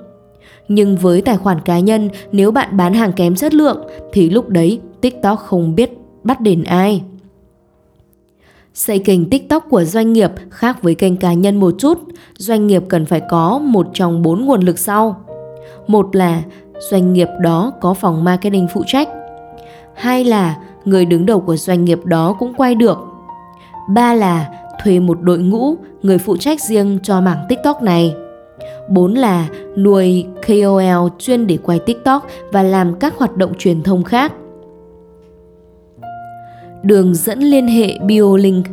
Nhưng với tài khoản cá nhân, nếu bạn bán hàng kém chất lượng thì lúc đấy TikTok không biết bắt đền ai. Xây kênh TikTok của doanh nghiệp khác với kênh cá nhân một chút, doanh nghiệp cần phải có một trong bốn nguồn lực sau. Một là doanh nghiệp đó có phòng marketing phụ trách. Hai là người đứng đầu của doanh nghiệp đó cũng quay được. Ba là thuê một đội ngũ người phụ trách riêng cho mảng TikTok này. 4 là nuôi KOL chuyên để quay TikTok và làm các hoạt động truyền thông khác. Đường dẫn liên hệ BioLink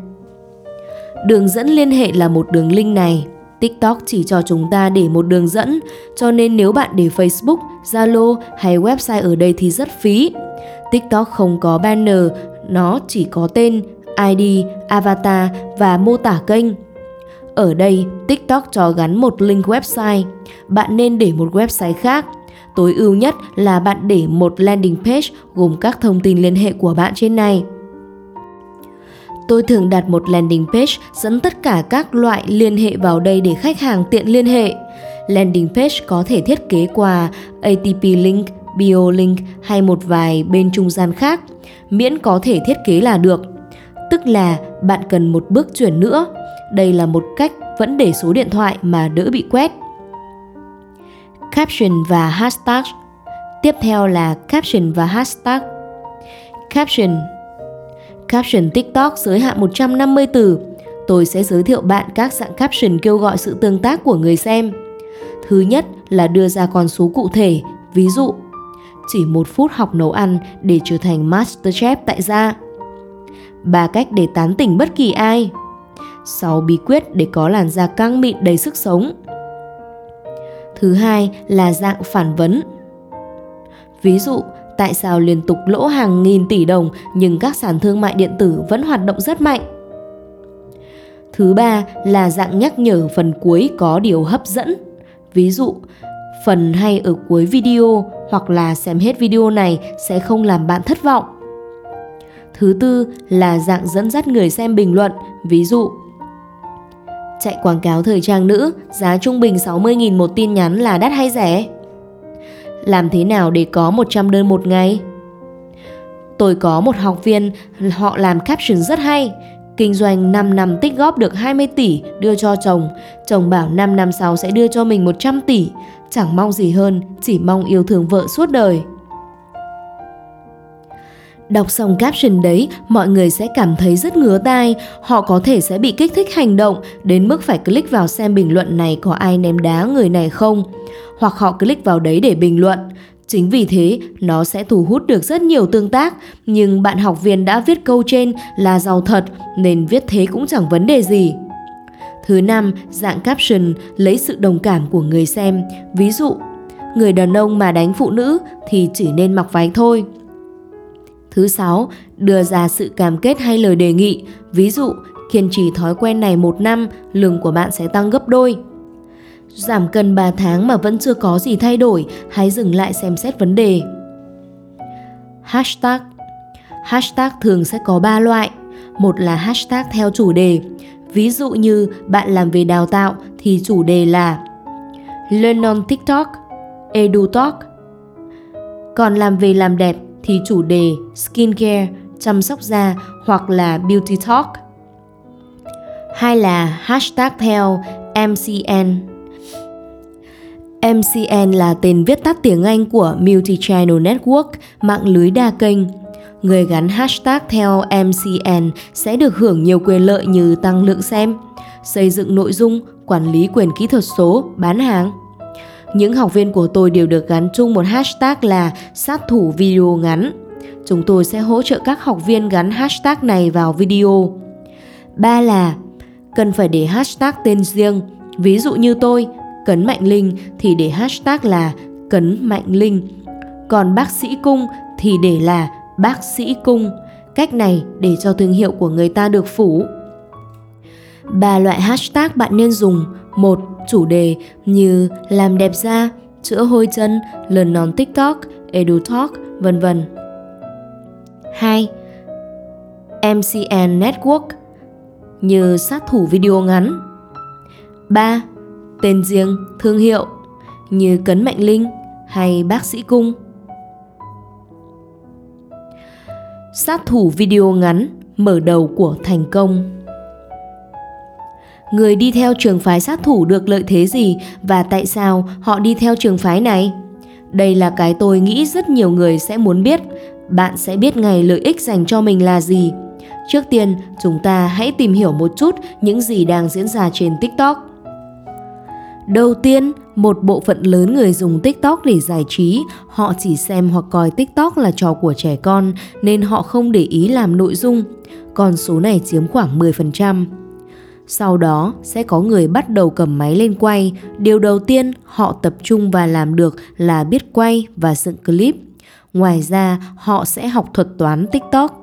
Đường dẫn liên hệ là một đường link này. TikTok chỉ cho chúng ta để một đường dẫn, cho nên nếu bạn để Facebook, Zalo hay website ở đây thì rất phí. TikTok không có banner, nó chỉ có tên, ID, avatar và mô tả kênh. Ở đây, TikTok cho gắn một link website. Bạn nên để một website khác. Tối ưu nhất là bạn để một landing page gồm các thông tin liên hệ của bạn trên này. Tôi thường đặt một landing page dẫn tất cả các loại liên hệ vào đây để khách hàng tiện liên hệ. Landing page có thể thiết kế qua ATP link, bio link hay một vài bên trung gian khác, miễn có thể thiết kế là được. Tức là bạn cần một bước chuyển nữa. Đây là một cách vẫn để số điện thoại mà đỡ bị quét. Caption và hashtag Tiếp theo là caption và hashtag. Caption Caption TikTok giới hạn 150 từ. Tôi sẽ giới thiệu bạn các dạng caption kêu gọi sự tương tác của người xem. Thứ nhất là đưa ra con số cụ thể, ví dụ chỉ một phút học nấu ăn để trở thành Masterchef tại gia. Ba cách để tán tỉnh bất kỳ ai. 6 bí quyết để có làn da căng mịn đầy sức sống. Thứ hai là dạng phản vấn. Ví dụ, tại sao liên tục lỗ hàng nghìn tỷ đồng nhưng các sàn thương mại điện tử vẫn hoạt động rất mạnh. Thứ ba là dạng nhắc nhở phần cuối có điều hấp dẫn. Ví dụ, phần hay ở cuối video hoặc là xem hết video này sẽ không làm bạn thất vọng. Thứ tư là dạng dẫn dắt người xem bình luận, ví dụ Chạy quảng cáo thời trang nữ, giá trung bình 60.000 một tin nhắn là đắt hay rẻ? Làm thế nào để có 100 đơn một ngày? Tôi có một học viên, họ làm caption rất hay. Kinh doanh 5 năm tích góp được 20 tỷ đưa cho chồng. Chồng bảo 5 năm sau sẽ đưa cho mình 100 tỷ. Chẳng mong gì hơn, chỉ mong yêu thương vợ suốt đời. Đọc xong caption đấy, mọi người sẽ cảm thấy rất ngứa tai, họ có thể sẽ bị kích thích hành động đến mức phải click vào xem bình luận này có ai ném đá người này không hoặc họ click vào đấy để bình luận. Chính vì thế, nó sẽ thu hút được rất nhiều tương tác, nhưng bạn học viên đã viết câu trên là giàu thật nên viết thế cũng chẳng vấn đề gì. Thứ năm, dạng caption lấy sự đồng cảm của người xem. Ví dụ, người đàn ông mà đánh phụ nữ thì chỉ nên mặc váy thôi. Thứ sáu, đưa ra sự cam kết hay lời đề nghị. Ví dụ, kiên trì thói quen này một năm, lương của bạn sẽ tăng gấp đôi. Giảm cân 3 tháng mà vẫn chưa có gì thay đổi, hãy dừng lại xem xét vấn đề. Hashtag Hashtag thường sẽ có 3 loại. Một là hashtag theo chủ đề. Ví dụ như bạn làm về đào tạo thì chủ đề là Learn on TikTok, EduTalk. Còn làm về làm đẹp thì chủ đề skincare, chăm sóc da hoặc là beauty talk. Hai là hashtag theo MCN MCN là tên viết tắt tiếng Anh của Multi-Channel Network, mạng lưới đa kênh. Người gắn hashtag theo MCN sẽ được hưởng nhiều quyền lợi như tăng lượng xem, xây dựng nội dung, quản lý quyền kỹ thuật số, bán hàng. Những học viên của tôi đều được gắn chung một hashtag là sát thủ video ngắn. Chúng tôi sẽ hỗ trợ các học viên gắn hashtag này vào video. Ba là cần phải để hashtag tên riêng. Ví dụ như tôi, Cấn Mạnh Linh thì để hashtag là Cấn Mạnh Linh. Còn bác sĩ cung thì để là bác sĩ cung. Cách này để cho thương hiệu của người ta được phủ. Ba loại hashtag bạn nên dùng. Một, chủ đề như làm đẹp da, chữa hôi chân, lần nón TikTok, EduTalk, vân vân. 2. MCN Network như sát thủ video ngắn. 3. Tên riêng, thương hiệu như Cấn Mạnh Linh hay Bác sĩ Cung. Sát thủ video ngắn mở đầu của thành công Người đi theo trường phái sát thủ được lợi thế gì và tại sao họ đi theo trường phái này? Đây là cái tôi nghĩ rất nhiều người sẽ muốn biết. Bạn sẽ biết ngày lợi ích dành cho mình là gì. Trước tiên, chúng ta hãy tìm hiểu một chút những gì đang diễn ra trên TikTok. Đầu tiên, một bộ phận lớn người dùng TikTok để giải trí, họ chỉ xem hoặc coi TikTok là trò của trẻ con nên họ không để ý làm nội dung. Con số này chiếm khoảng 10%. Sau đó sẽ có người bắt đầu cầm máy lên quay. Điều đầu tiên họ tập trung và làm được là biết quay và dựng clip. Ngoài ra, họ sẽ học thuật toán TikTok.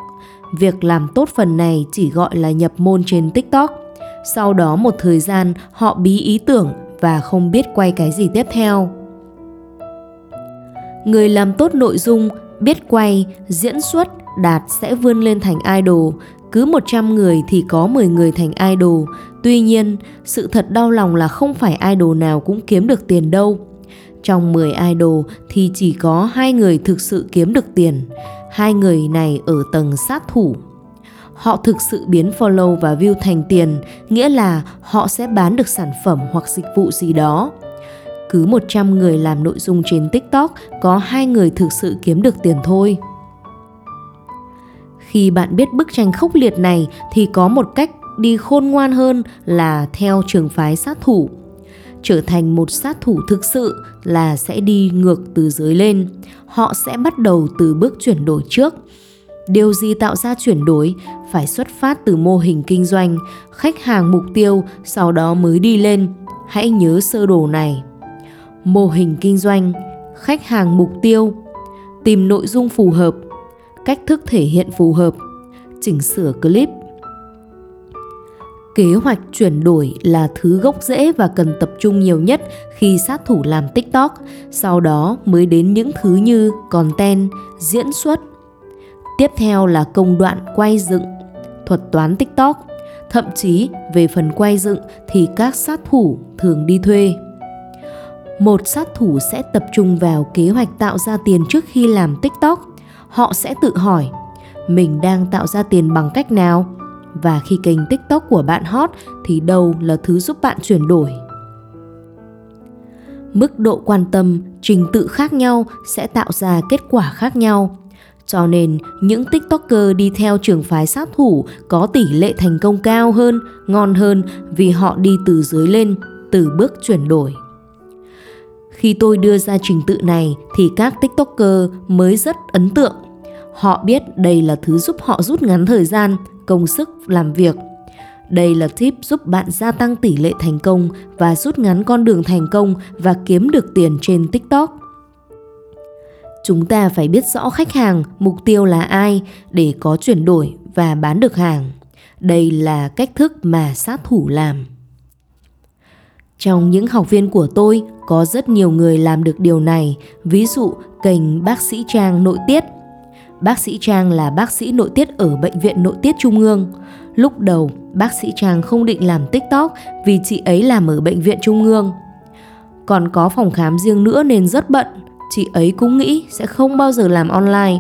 Việc làm tốt phần này chỉ gọi là nhập môn trên TikTok. Sau đó một thời gian họ bí ý tưởng và không biết quay cái gì tiếp theo. Người làm tốt nội dung, biết quay, diễn xuất, đạt sẽ vươn lên thành idol, cứ 100 người thì có 10 người thành idol. Tuy nhiên, sự thật đau lòng là không phải idol nào cũng kiếm được tiền đâu. Trong 10 idol thì chỉ có hai người thực sự kiếm được tiền. Hai người này ở tầng sát thủ. Họ thực sự biến follow và view thành tiền, nghĩa là họ sẽ bán được sản phẩm hoặc dịch vụ gì đó. Cứ 100 người làm nội dung trên TikTok có hai người thực sự kiếm được tiền thôi. Khi bạn biết bức tranh khốc liệt này thì có một cách đi khôn ngoan hơn là theo trường phái sát thủ. Trở thành một sát thủ thực sự là sẽ đi ngược từ dưới lên. Họ sẽ bắt đầu từ bước chuyển đổi trước. Điều gì tạo ra chuyển đổi phải xuất phát từ mô hình kinh doanh, khách hàng mục tiêu sau đó mới đi lên. Hãy nhớ sơ đồ này. Mô hình kinh doanh, khách hàng mục tiêu, tìm nội dung phù hợp, cách thức thể hiện phù hợp, chỉnh sửa clip. Kế hoạch chuyển đổi là thứ gốc rễ và cần tập trung nhiều nhất khi sát thủ làm TikTok, sau đó mới đến những thứ như content, diễn xuất. Tiếp theo là công đoạn quay dựng, thuật toán TikTok. Thậm chí về phần quay dựng thì các sát thủ thường đi thuê. Một sát thủ sẽ tập trung vào kế hoạch tạo ra tiền trước khi làm TikTok họ sẽ tự hỏi, mình đang tạo ra tiền bằng cách nào? Và khi kênh tiktok của bạn hot thì đâu là thứ giúp bạn chuyển đổi? Mức độ quan tâm, trình tự khác nhau sẽ tạo ra kết quả khác nhau. Cho nên, những tiktoker đi theo trường phái sát thủ có tỷ lệ thành công cao hơn, ngon hơn vì họ đi từ dưới lên, từ bước chuyển đổi. Khi tôi đưa ra trình tự này thì các tiktoker mới rất ấn tượng. Họ biết đây là thứ giúp họ rút ngắn thời gian, công sức làm việc. Đây là tip giúp bạn gia tăng tỷ lệ thành công và rút ngắn con đường thành công và kiếm được tiền trên TikTok. Chúng ta phải biết rõ khách hàng, mục tiêu là ai để có chuyển đổi và bán được hàng. Đây là cách thức mà sát thủ làm. Trong những học viên của tôi có rất nhiều người làm được điều này, ví dụ kênh bác sĩ Trang nội tiết Bác sĩ Trang là bác sĩ nội tiết ở Bệnh viện Nội tiết Trung ương. Lúc đầu, bác sĩ Trang không định làm TikTok vì chị ấy làm ở Bệnh viện Trung ương. Còn có phòng khám riêng nữa nên rất bận, chị ấy cũng nghĩ sẽ không bao giờ làm online.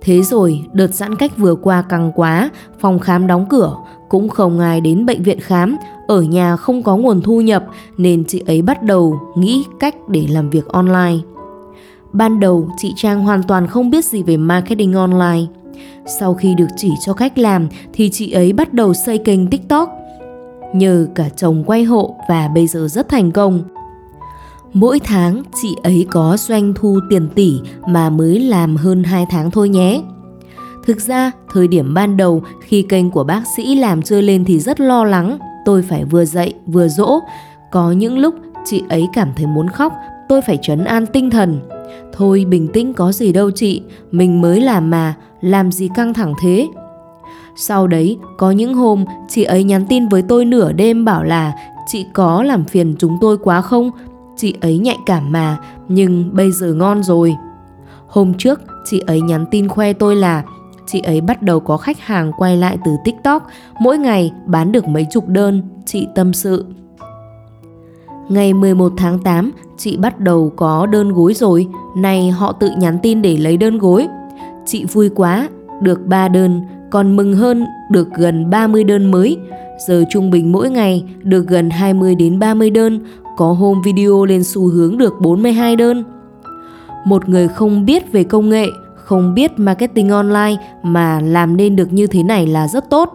Thế rồi, đợt giãn cách vừa qua căng quá, phòng khám đóng cửa, cũng không ai đến bệnh viện khám, ở nhà không có nguồn thu nhập nên chị ấy bắt đầu nghĩ cách để làm việc online. Ban đầu chị Trang hoàn toàn không biết gì về marketing online. Sau khi được chỉ cho cách làm thì chị ấy bắt đầu xây kênh TikTok. Nhờ cả chồng quay hộ và bây giờ rất thành công. Mỗi tháng chị ấy có doanh thu tiền tỷ mà mới làm hơn 2 tháng thôi nhé. Thực ra, thời điểm ban đầu khi kênh của bác sĩ làm chưa lên thì rất lo lắng. Tôi phải vừa dạy vừa dỗ. Có những lúc chị ấy cảm thấy muốn khóc, tôi phải trấn an tinh thần. Thôi bình tĩnh có gì đâu chị, mình mới làm mà, làm gì căng thẳng thế. Sau đấy, có những hôm chị ấy nhắn tin với tôi nửa đêm bảo là chị có làm phiền chúng tôi quá không? Chị ấy nhạy cảm mà, nhưng bây giờ ngon rồi. Hôm trước, chị ấy nhắn tin khoe tôi là chị ấy bắt đầu có khách hàng quay lại từ TikTok, mỗi ngày bán được mấy chục đơn, chị tâm sự. Ngày 11 tháng 8, chị bắt đầu có đơn gối rồi, này họ tự nhắn tin để lấy đơn gối. Chị vui quá, được 3 đơn, còn mừng hơn được gần 30 đơn mới. Giờ trung bình mỗi ngày được gần 20 đến 30 đơn, có hôm video lên xu hướng được 42 đơn. Một người không biết về công nghệ, không biết marketing online mà làm nên được như thế này là rất tốt.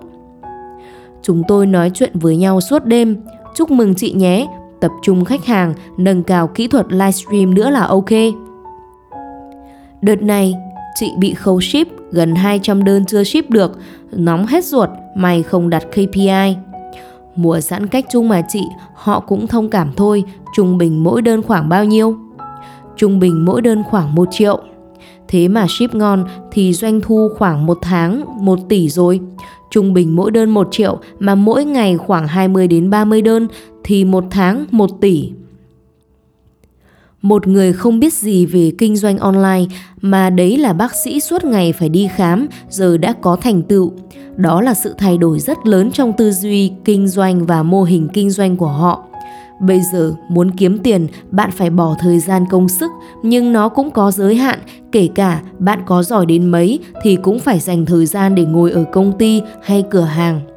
Chúng tôi nói chuyện với nhau suốt đêm. Chúc mừng chị nhé, tập trung khách hàng, nâng cao kỹ thuật livestream nữa là ok. Đợt này, chị bị khấu ship, gần 200 đơn chưa ship được, nóng hết ruột, mày không đặt KPI. Mùa giãn cách chung mà chị, họ cũng thông cảm thôi, trung bình mỗi đơn khoảng bao nhiêu? Trung bình mỗi đơn khoảng 1 triệu. Thế mà ship ngon thì doanh thu khoảng một tháng 1 tỷ rồi. Trung bình mỗi đơn 1 triệu mà mỗi ngày khoảng 20 đến 30 đơn thì một tháng 1 tỷ. Một người không biết gì về kinh doanh online mà đấy là bác sĩ suốt ngày phải đi khám giờ đã có thành tựu. Đó là sự thay đổi rất lớn trong tư duy kinh doanh và mô hình kinh doanh của họ. Bây giờ muốn kiếm tiền, bạn phải bỏ thời gian công sức, nhưng nó cũng có giới hạn, kể cả bạn có giỏi đến mấy thì cũng phải dành thời gian để ngồi ở công ty hay cửa hàng.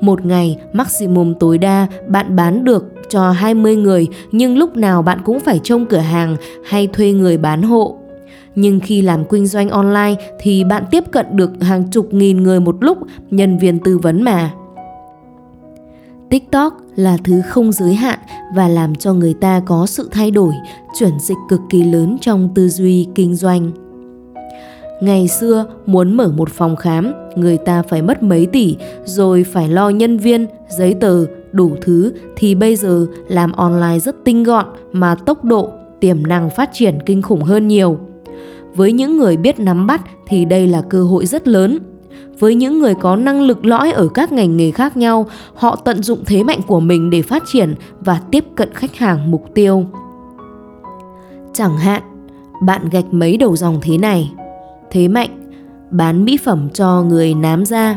Một ngày, maximum tối đa bạn bán được cho 20 người nhưng lúc nào bạn cũng phải trông cửa hàng hay thuê người bán hộ. Nhưng khi làm kinh doanh online thì bạn tiếp cận được hàng chục nghìn người một lúc, nhân viên tư vấn mà. TikTok là thứ không giới hạn và làm cho người ta có sự thay đổi, chuyển dịch cực kỳ lớn trong tư duy kinh doanh. Ngày xưa muốn mở một phòng khám, người ta phải mất mấy tỷ rồi phải lo nhân viên, giấy tờ, đủ thứ thì bây giờ làm online rất tinh gọn mà tốc độ, tiềm năng phát triển kinh khủng hơn nhiều. Với những người biết nắm bắt thì đây là cơ hội rất lớn với những người có năng lực lõi ở các ngành nghề khác nhau, họ tận dụng thế mạnh của mình để phát triển và tiếp cận khách hàng mục tiêu. Chẳng hạn, bạn gạch mấy đầu dòng thế này. Thế mạnh, bán mỹ phẩm cho người nám da.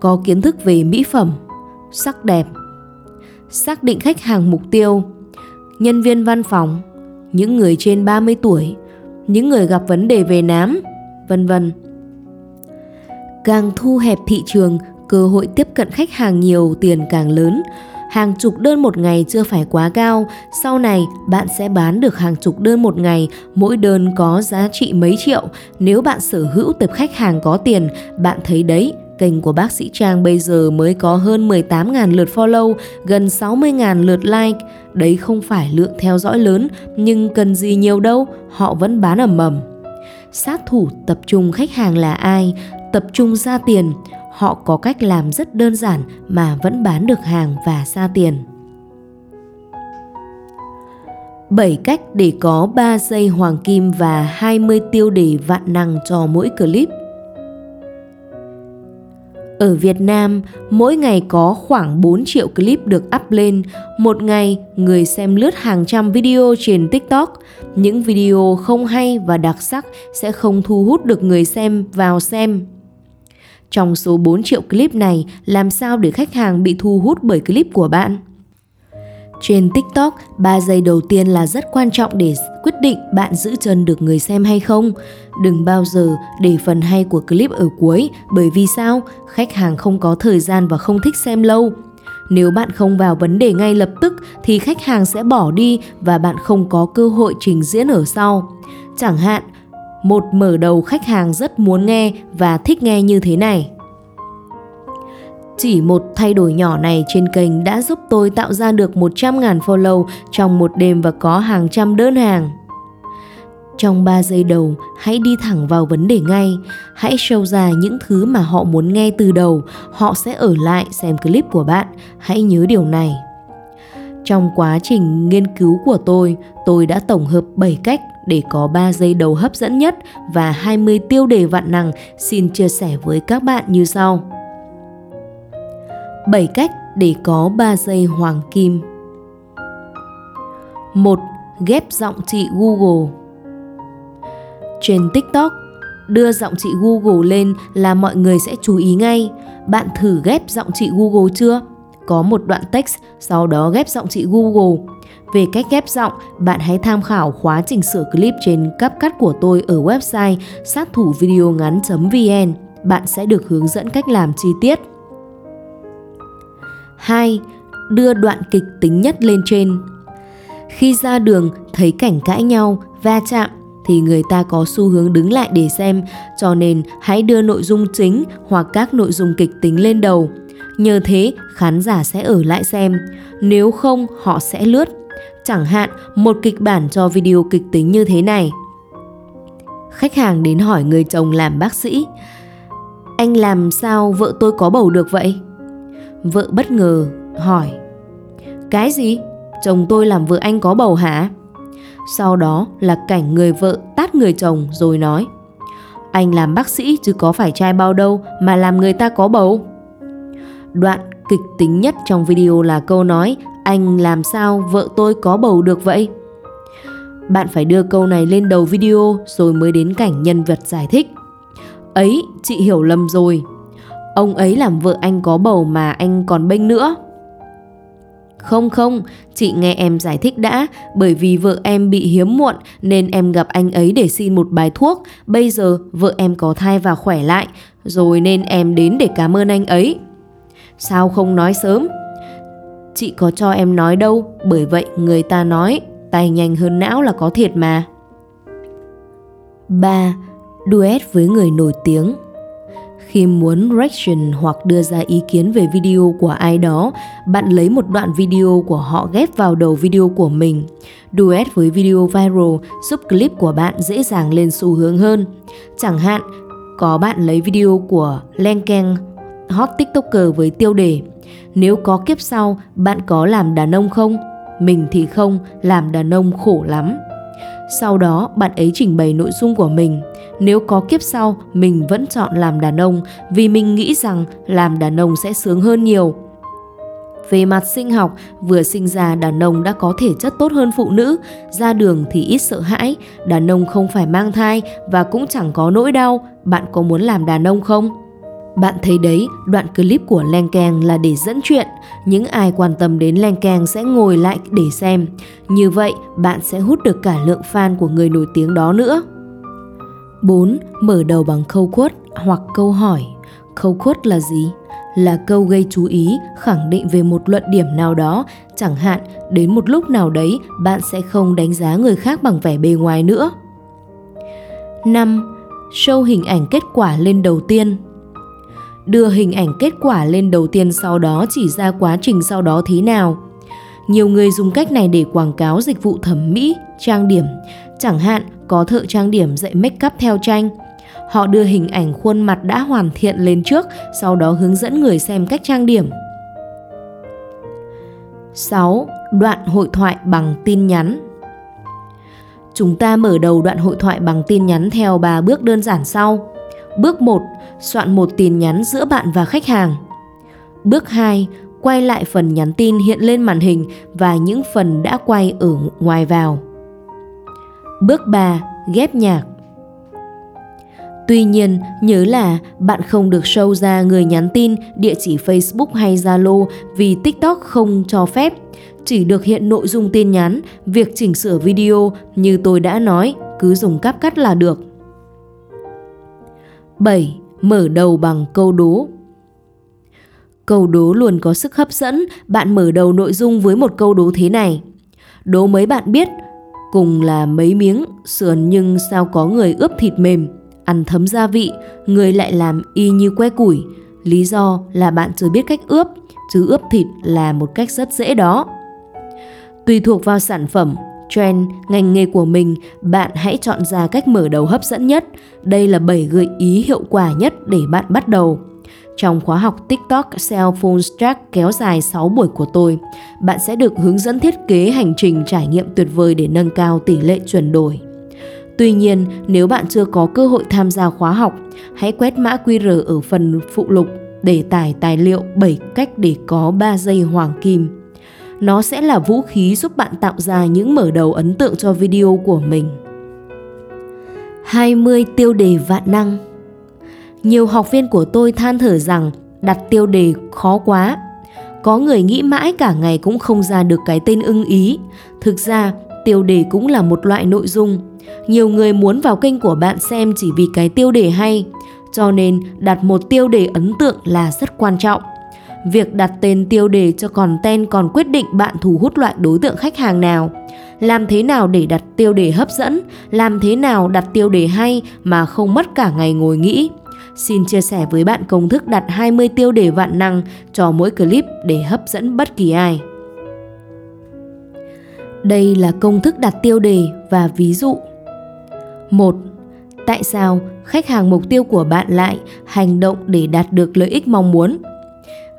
Có kiến thức về mỹ phẩm, sắc đẹp. Xác định khách hàng mục tiêu, nhân viên văn phòng, những người trên 30 tuổi, những người gặp vấn đề về nám, vân vân. Càng thu hẹp thị trường, cơ hội tiếp cận khách hàng nhiều tiền càng lớn. Hàng chục đơn một ngày chưa phải quá cao, sau này bạn sẽ bán được hàng chục đơn một ngày, mỗi đơn có giá trị mấy triệu. Nếu bạn sở hữu tập khách hàng có tiền, bạn thấy đấy, kênh của bác sĩ Trang bây giờ mới có hơn 18.000 lượt follow, gần 60.000 lượt like. Đấy không phải lượng theo dõi lớn, nhưng cần gì nhiều đâu, họ vẫn bán ầm ầm. Sát thủ tập trung khách hàng là ai? tập trung ra tiền, họ có cách làm rất đơn giản mà vẫn bán được hàng và ra tiền. 7 cách để có 3 giây hoàng kim và 20 tiêu đề vạn năng cho mỗi clip. Ở Việt Nam, mỗi ngày có khoảng 4 triệu clip được up lên. Một ngày, người xem lướt hàng trăm video trên TikTok. Những video không hay và đặc sắc sẽ không thu hút được người xem vào xem. Trong số 4 triệu clip này, làm sao để khách hàng bị thu hút bởi clip của bạn? Trên TikTok, 3 giây đầu tiên là rất quan trọng để quyết định bạn giữ chân được người xem hay không. Đừng bao giờ để phần hay của clip ở cuối, bởi vì sao? Khách hàng không có thời gian và không thích xem lâu. Nếu bạn không vào vấn đề ngay lập tức thì khách hàng sẽ bỏ đi và bạn không có cơ hội trình diễn ở sau. Chẳng hạn, một mở đầu khách hàng rất muốn nghe và thích nghe như thế này. Chỉ một thay đổi nhỏ này trên kênh đã giúp tôi tạo ra được 100.000 follow trong một đêm và có hàng trăm đơn hàng. Trong 3 giây đầu, hãy đi thẳng vào vấn đề ngay. Hãy show ra những thứ mà họ muốn nghe từ đầu. Họ sẽ ở lại xem clip của bạn. Hãy nhớ điều này. Trong quá trình nghiên cứu của tôi, tôi đã tổng hợp 7 cách để có 3 giây đầu hấp dẫn nhất và 20 tiêu đề vạn năng xin chia sẻ với các bạn như sau. 7 cách để có 3 giây hoàng kim. 1. Ghép giọng chị Google Trên TikTok, đưa giọng chị Google lên là mọi người sẽ chú ý ngay. Bạn thử ghép giọng chị Google chưa? Có một đoạn text, sau đó ghép giọng chị Google. Về cách ghép giọng, bạn hãy tham khảo khóa chỉnh sửa clip trên CapCut của tôi ở website sát thủ video ngắn.vn. Bạn sẽ được hướng dẫn cách làm chi tiết. 2. Đưa đoạn kịch tính nhất lên trên. Khi ra đường thấy cảnh cãi nhau, va chạm thì người ta có xu hướng đứng lại để xem, cho nên hãy đưa nội dung chính hoặc các nội dung kịch tính lên đầu. Nhờ thế, khán giả sẽ ở lại xem, nếu không họ sẽ lướt. Chẳng hạn, một kịch bản cho video kịch tính như thế này. Khách hàng đến hỏi người chồng làm bác sĩ, anh làm sao vợ tôi có bầu được vậy? Vợ bất ngờ hỏi, cái gì? Chồng tôi làm vợ anh có bầu hả? Sau đó là cảnh người vợ tát người chồng rồi nói Anh làm bác sĩ chứ có phải trai bao đâu mà làm người ta có bầu Đoạn kịch tính nhất trong video là câu nói Anh làm sao vợ tôi có bầu được vậy? Bạn phải đưa câu này lên đầu video rồi mới đến cảnh nhân vật giải thích Ấy, chị hiểu lầm rồi Ông ấy làm vợ anh có bầu mà anh còn bênh nữa không không, chị nghe em giải thích đã, bởi vì vợ em bị hiếm muộn nên em gặp anh ấy để xin một bài thuốc. Bây giờ vợ em có thai và khỏe lại, rồi nên em đến để cảm ơn anh ấy. Sao không nói sớm? Chị có cho em nói đâu, bởi vậy người ta nói tay nhanh hơn não là có thiệt mà. 3. Duet với người nổi tiếng khi muốn reaction hoặc đưa ra ý kiến về video của ai đó, bạn lấy một đoạn video của họ ghép vào đầu video của mình. Duet với video viral giúp clip của bạn dễ dàng lên xu hướng hơn. Chẳng hạn, có bạn lấy video của lenkeng hot tiktoker với tiêu đề Nếu có kiếp sau, bạn có làm đàn ông không? Mình thì không, làm đàn ông khổ lắm. Sau đó bạn ấy trình bày nội dung của mình. Nếu có kiếp sau, mình vẫn chọn làm đàn ông vì mình nghĩ rằng làm đàn ông sẽ sướng hơn nhiều. Về mặt sinh học, vừa sinh ra đàn ông đã có thể chất tốt hơn phụ nữ, ra đường thì ít sợ hãi, đàn ông không phải mang thai và cũng chẳng có nỗi đau, bạn có muốn làm đàn ông không? Bạn thấy đấy, đoạn clip của Leng Keng là để dẫn chuyện. Những ai quan tâm đến Leng Keng sẽ ngồi lại để xem. Như vậy, bạn sẽ hút được cả lượng fan của người nổi tiếng đó nữa. 4. Mở đầu bằng câu quất hoặc câu hỏi. Câu quất là gì? Là câu gây chú ý, khẳng định về một luận điểm nào đó, chẳng hạn đến một lúc nào đấy bạn sẽ không đánh giá người khác bằng vẻ bề ngoài nữa. 5. Show hình ảnh kết quả lên đầu tiên đưa hình ảnh kết quả lên đầu tiên sau đó chỉ ra quá trình sau đó thế nào. Nhiều người dùng cách này để quảng cáo dịch vụ thẩm mỹ, trang điểm, chẳng hạn có thợ trang điểm dạy make up theo tranh. Họ đưa hình ảnh khuôn mặt đã hoàn thiện lên trước, sau đó hướng dẫn người xem cách trang điểm. 6. Đoạn hội thoại bằng tin nhắn Chúng ta mở đầu đoạn hội thoại bằng tin nhắn theo 3 bước đơn giản sau. Bước 1. Soạn một tin nhắn giữa bạn và khách hàng. Bước 2. Quay lại phần nhắn tin hiện lên màn hình và những phần đã quay ở ngoài vào. Bước 3. Ghép nhạc. Tuy nhiên, nhớ là bạn không được show ra người nhắn tin, địa chỉ Facebook hay Zalo vì TikTok không cho phép. Chỉ được hiện nội dung tin nhắn, việc chỉnh sửa video như tôi đã nói, cứ dùng cáp cắt là được. 7. Mở đầu bằng câu đố Câu đố luôn có sức hấp dẫn, bạn mở đầu nội dung với một câu đố thế này. Đố mấy bạn biết, cùng là mấy miếng sườn nhưng sao có người ướp thịt mềm, ăn thấm gia vị, người lại làm y như que củi. Lý do là bạn chưa biết cách ướp, chứ ướp thịt là một cách rất dễ đó. Tùy thuộc vào sản phẩm, trend, ngành nghề của mình, bạn hãy chọn ra cách mở đầu hấp dẫn nhất. Đây là 7 gợi ý hiệu quả nhất để bạn bắt đầu. Trong khóa học TikTok Cell Phone Track kéo dài 6 buổi của tôi, bạn sẽ được hướng dẫn thiết kế hành trình trải nghiệm tuyệt vời để nâng cao tỷ lệ chuyển đổi. Tuy nhiên, nếu bạn chưa có cơ hội tham gia khóa học, hãy quét mã QR ở phần phụ lục để tải tài liệu 7 cách để có 3 giây hoàng kim. Nó sẽ là vũ khí giúp bạn tạo ra những mở đầu ấn tượng cho video của mình. 20 tiêu đề vạn năng Nhiều học viên của tôi than thở rằng đặt tiêu đề khó quá. Có người nghĩ mãi cả ngày cũng không ra được cái tên ưng ý. Thực ra, tiêu đề cũng là một loại nội dung. Nhiều người muốn vào kênh của bạn xem chỉ vì cái tiêu đề hay, cho nên đặt một tiêu đề ấn tượng là rất quan trọng. Việc đặt tên tiêu đề cho content còn quyết định bạn thu hút loại đối tượng khách hàng nào. Làm thế nào để đặt tiêu đề hấp dẫn, làm thế nào đặt tiêu đề hay mà không mất cả ngày ngồi nghĩ. Xin chia sẻ với bạn công thức đặt 20 tiêu đề vạn năng cho mỗi clip để hấp dẫn bất kỳ ai. Đây là công thức đặt tiêu đề và ví dụ. 1. Tại sao khách hàng mục tiêu của bạn lại hành động để đạt được lợi ích mong muốn?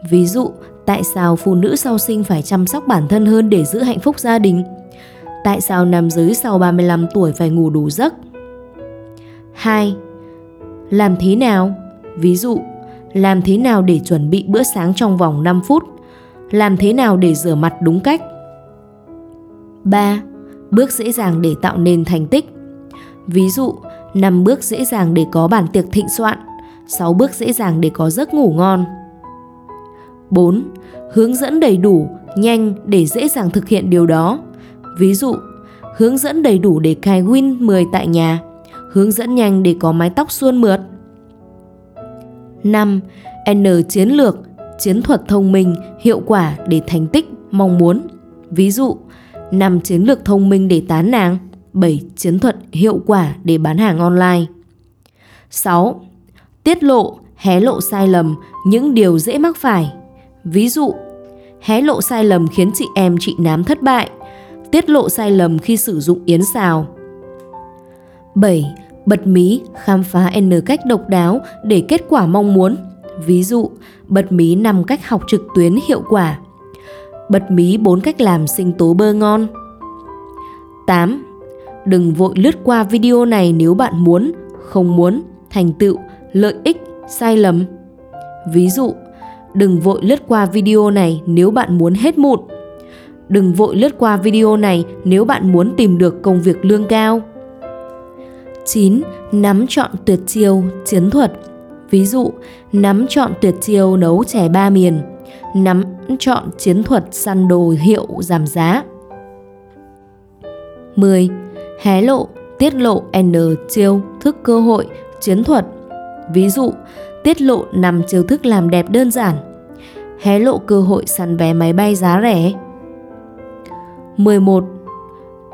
Ví dụ, tại sao phụ nữ sau sinh phải chăm sóc bản thân hơn để giữ hạnh phúc gia đình? Tại sao nam giới sau 35 tuổi phải ngủ đủ giấc? 2. Làm thế nào? Ví dụ, làm thế nào để chuẩn bị bữa sáng trong vòng 5 phút? Làm thế nào để rửa mặt đúng cách? 3. Bước dễ dàng để tạo nên thành tích. Ví dụ, 5 bước dễ dàng để có bản tiệc thịnh soạn, 6 bước dễ dàng để có giấc ngủ ngon. 4. Hướng dẫn đầy đủ, nhanh để dễ dàng thực hiện điều đó. Ví dụ, hướng dẫn đầy đủ để cài Win 10 tại nhà, hướng dẫn nhanh để có mái tóc suôn mượt. 5. N chiến lược, chiến thuật thông minh, hiệu quả để thành tích, mong muốn. Ví dụ, 5 chiến lược thông minh để tán nàng, 7 chiến thuật hiệu quả để bán hàng online. 6. Tiết lộ, hé lộ sai lầm, những điều dễ mắc phải. Ví dụ, hé lộ sai lầm khiến chị em chị nám thất bại, tiết lộ sai lầm khi sử dụng yến xào. 7. Bật mí, khám phá N cách độc đáo để kết quả mong muốn. Ví dụ, bật mí 5 cách học trực tuyến hiệu quả. Bật mí 4 cách làm sinh tố bơ ngon. 8. Đừng vội lướt qua video này nếu bạn muốn, không muốn, thành tựu, lợi ích, sai lầm. Ví dụ, đừng vội lướt qua video này nếu bạn muốn hết mụn. Đừng vội lướt qua video này nếu bạn muốn tìm được công việc lương cao. 9. Nắm chọn tuyệt chiêu, chiến thuật. Ví dụ, nắm chọn tuyệt chiêu nấu chè ba miền, nắm chọn chiến thuật săn đồ hiệu giảm giá. 10. Hé lộ, tiết lộ N chiêu, thức cơ hội, chiến thuật. Ví dụ, tiết lộ nằm chiêu thức làm đẹp đơn giản. Hé lộ cơ hội săn vé máy bay giá rẻ. 11.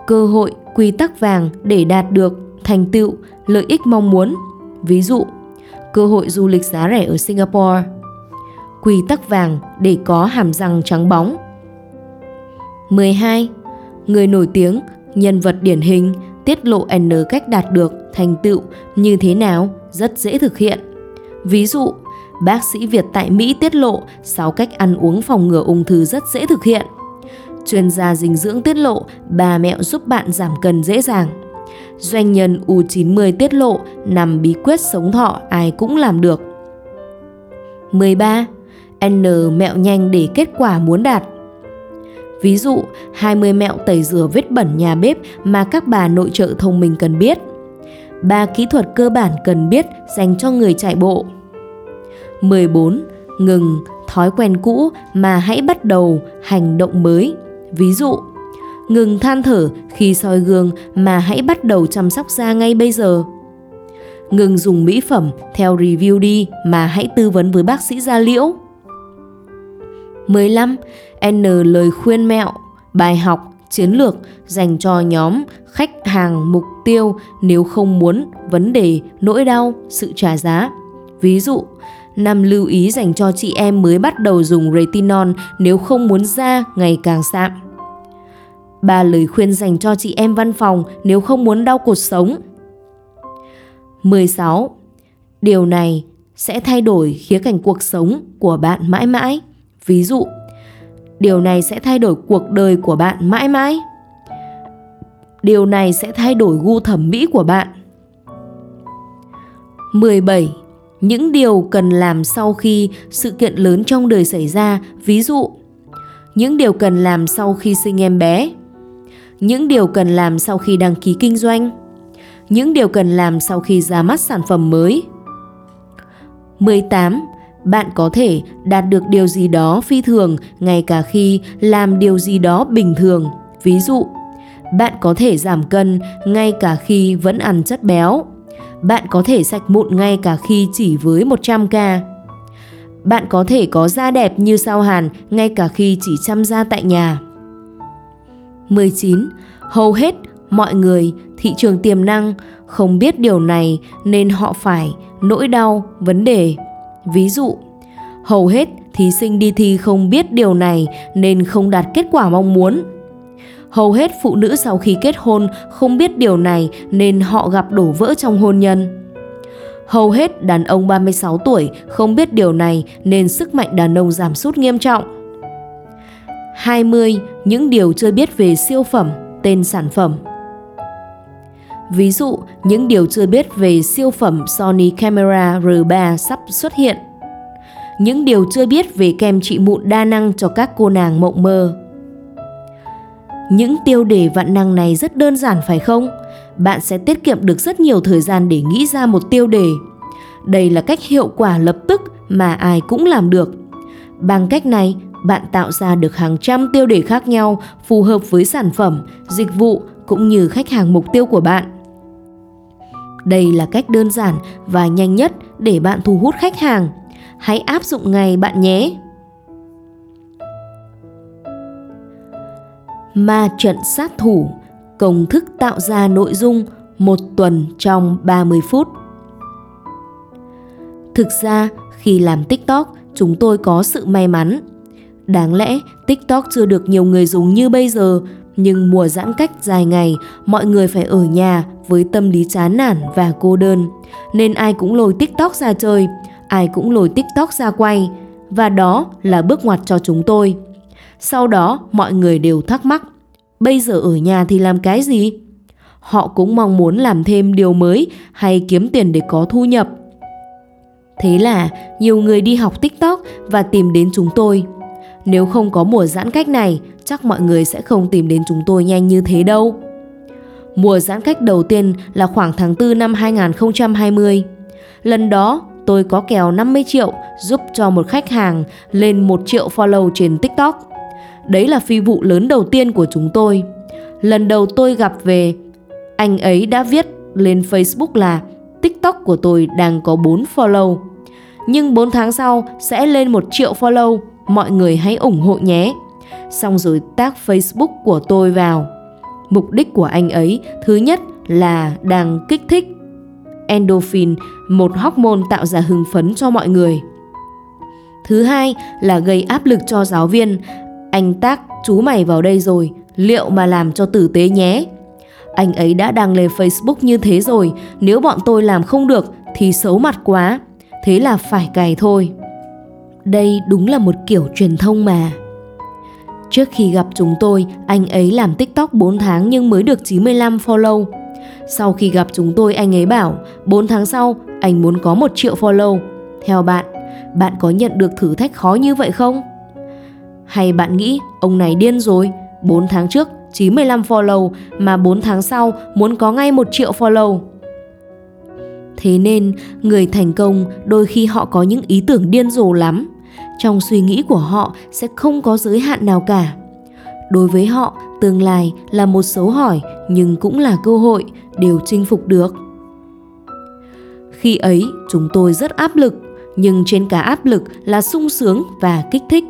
Cơ hội quy tắc vàng để đạt được thành tựu, lợi ích mong muốn. Ví dụ, cơ hội du lịch giá rẻ ở Singapore. Quy tắc vàng để có hàm răng trắng bóng. 12. Người nổi tiếng, nhân vật điển hình, tiết lộ N cách đạt được thành tựu như thế nào rất dễ thực hiện. Ví dụ, bác sĩ Việt tại Mỹ tiết lộ 6 cách ăn uống phòng ngừa ung thư rất dễ thực hiện. Chuyên gia dinh dưỡng tiết lộ bà mẹo giúp bạn giảm cân dễ dàng. Doanh nhân U90 tiết lộ nằm bí quyết sống thọ ai cũng làm được. 13. N mẹo nhanh để kết quả muốn đạt. Ví dụ, 20 mẹo tẩy rửa vết bẩn nhà bếp mà các bà nội trợ thông minh cần biết. ba kỹ thuật cơ bản cần biết dành cho người chạy bộ. 14. Ngừng thói quen cũ mà hãy bắt đầu hành động mới. Ví dụ, ngừng than thở khi soi gương mà hãy bắt đầu chăm sóc da ngay bây giờ. Ngừng dùng mỹ phẩm theo review đi mà hãy tư vấn với bác sĩ da liễu. 15. N lời khuyên mẹo, bài học, chiến lược dành cho nhóm khách hàng mục tiêu nếu không muốn vấn đề, nỗi đau, sự trả giá. Ví dụ, năm lưu ý dành cho chị em mới bắt đầu dùng retinol nếu không muốn da ngày càng sạm. Ba lời khuyên dành cho chị em văn phòng nếu không muốn đau cột sống. 16. Điều này sẽ thay đổi khía cạnh cuộc sống của bạn mãi mãi. Ví dụ, điều này sẽ thay đổi cuộc đời của bạn mãi mãi. Điều này sẽ thay đổi gu thẩm mỹ của bạn. 17. Những điều cần làm sau khi sự kiện lớn trong đời xảy ra, ví dụ những điều cần làm sau khi sinh em bé, những điều cần làm sau khi đăng ký kinh doanh, những điều cần làm sau khi ra mắt sản phẩm mới. 18. Bạn có thể đạt được điều gì đó phi thường ngay cả khi làm điều gì đó bình thường. Ví dụ, bạn có thể giảm cân ngay cả khi vẫn ăn chất béo. Bạn có thể sạch mụn ngay cả khi chỉ với 100k. Bạn có thể có da đẹp như sao hàn ngay cả khi chỉ chăm da tại nhà. 19. Hầu hết mọi người thị trường tiềm năng không biết điều này nên họ phải nỗi đau vấn đề. Ví dụ, hầu hết thí sinh đi thi không biết điều này nên không đạt kết quả mong muốn. Hầu hết phụ nữ sau khi kết hôn không biết điều này nên họ gặp đổ vỡ trong hôn nhân. Hầu hết đàn ông 36 tuổi không biết điều này nên sức mạnh đàn ông giảm sút nghiêm trọng. 20. Những điều chưa biết về siêu phẩm, tên sản phẩm. Ví dụ, những điều chưa biết về siêu phẩm Sony Camera R3 sắp xuất hiện. Những điều chưa biết về kem trị mụn đa năng cho các cô nàng mộng mơ. Những tiêu đề vạn năng này rất đơn giản phải không? Bạn sẽ tiết kiệm được rất nhiều thời gian để nghĩ ra một tiêu đề. Đây là cách hiệu quả lập tức mà ai cũng làm được. Bằng cách này, bạn tạo ra được hàng trăm tiêu đề khác nhau phù hợp với sản phẩm, dịch vụ cũng như khách hàng mục tiêu của bạn. Đây là cách đơn giản và nhanh nhất để bạn thu hút khách hàng. Hãy áp dụng ngay bạn nhé. Ma trận sát thủ, công thức tạo ra nội dung một tuần trong 30 phút. Thực ra, khi làm TikTok, chúng tôi có sự may mắn. Đáng lẽ TikTok chưa được nhiều người dùng như bây giờ, nhưng mùa giãn cách dài ngày, mọi người phải ở nhà với tâm lý chán nản và cô đơn, nên ai cũng lôi TikTok ra chơi, ai cũng lôi TikTok ra quay, và đó là bước ngoặt cho chúng tôi. Sau đó, mọi người đều thắc mắc, bây giờ ở nhà thì làm cái gì? Họ cũng mong muốn làm thêm điều mới hay kiếm tiền để có thu nhập. Thế là nhiều người đi học TikTok và tìm đến chúng tôi. Nếu không có mùa giãn cách này, chắc mọi người sẽ không tìm đến chúng tôi nhanh như thế đâu. Mùa giãn cách đầu tiên là khoảng tháng 4 năm 2020. Lần đó, tôi có kèo 50 triệu giúp cho một khách hàng lên 1 triệu follow trên TikTok. Đấy là phi vụ lớn đầu tiên của chúng tôi. Lần đầu tôi gặp về, anh ấy đã viết lên Facebook là TikTok của tôi đang có 4 follow. Nhưng 4 tháng sau sẽ lên 1 triệu follow, mọi người hãy ủng hộ nhé. Xong rồi tác Facebook của tôi vào. Mục đích của anh ấy thứ nhất là đang kích thích endorphin, một hormone tạo ra hưng phấn cho mọi người. Thứ hai là gây áp lực cho giáo viên. Anh tác chú mày vào đây rồi, liệu mà làm cho tử tế nhé. Anh ấy đã đăng lên Facebook như thế rồi, nếu bọn tôi làm không được thì xấu mặt quá, thế là phải cày thôi. Đây đúng là một kiểu truyền thông mà. Trước khi gặp chúng tôi, anh ấy làm TikTok 4 tháng nhưng mới được 95 follow. Sau khi gặp chúng tôi, anh ấy bảo 4 tháng sau anh muốn có 1 triệu follow. Theo bạn, bạn có nhận được thử thách khó như vậy không? Hay bạn nghĩ ông này điên rồi, 4 tháng trước 95 follow mà 4 tháng sau muốn có ngay 1 triệu follow. Thế nên, người thành công đôi khi họ có những ý tưởng điên rồ lắm. Trong suy nghĩ của họ sẽ không có giới hạn nào cả. Đối với họ, tương lai là một dấu hỏi nhưng cũng là cơ hội đều chinh phục được. Khi ấy, chúng tôi rất áp lực, nhưng trên cả áp lực là sung sướng và kích thích.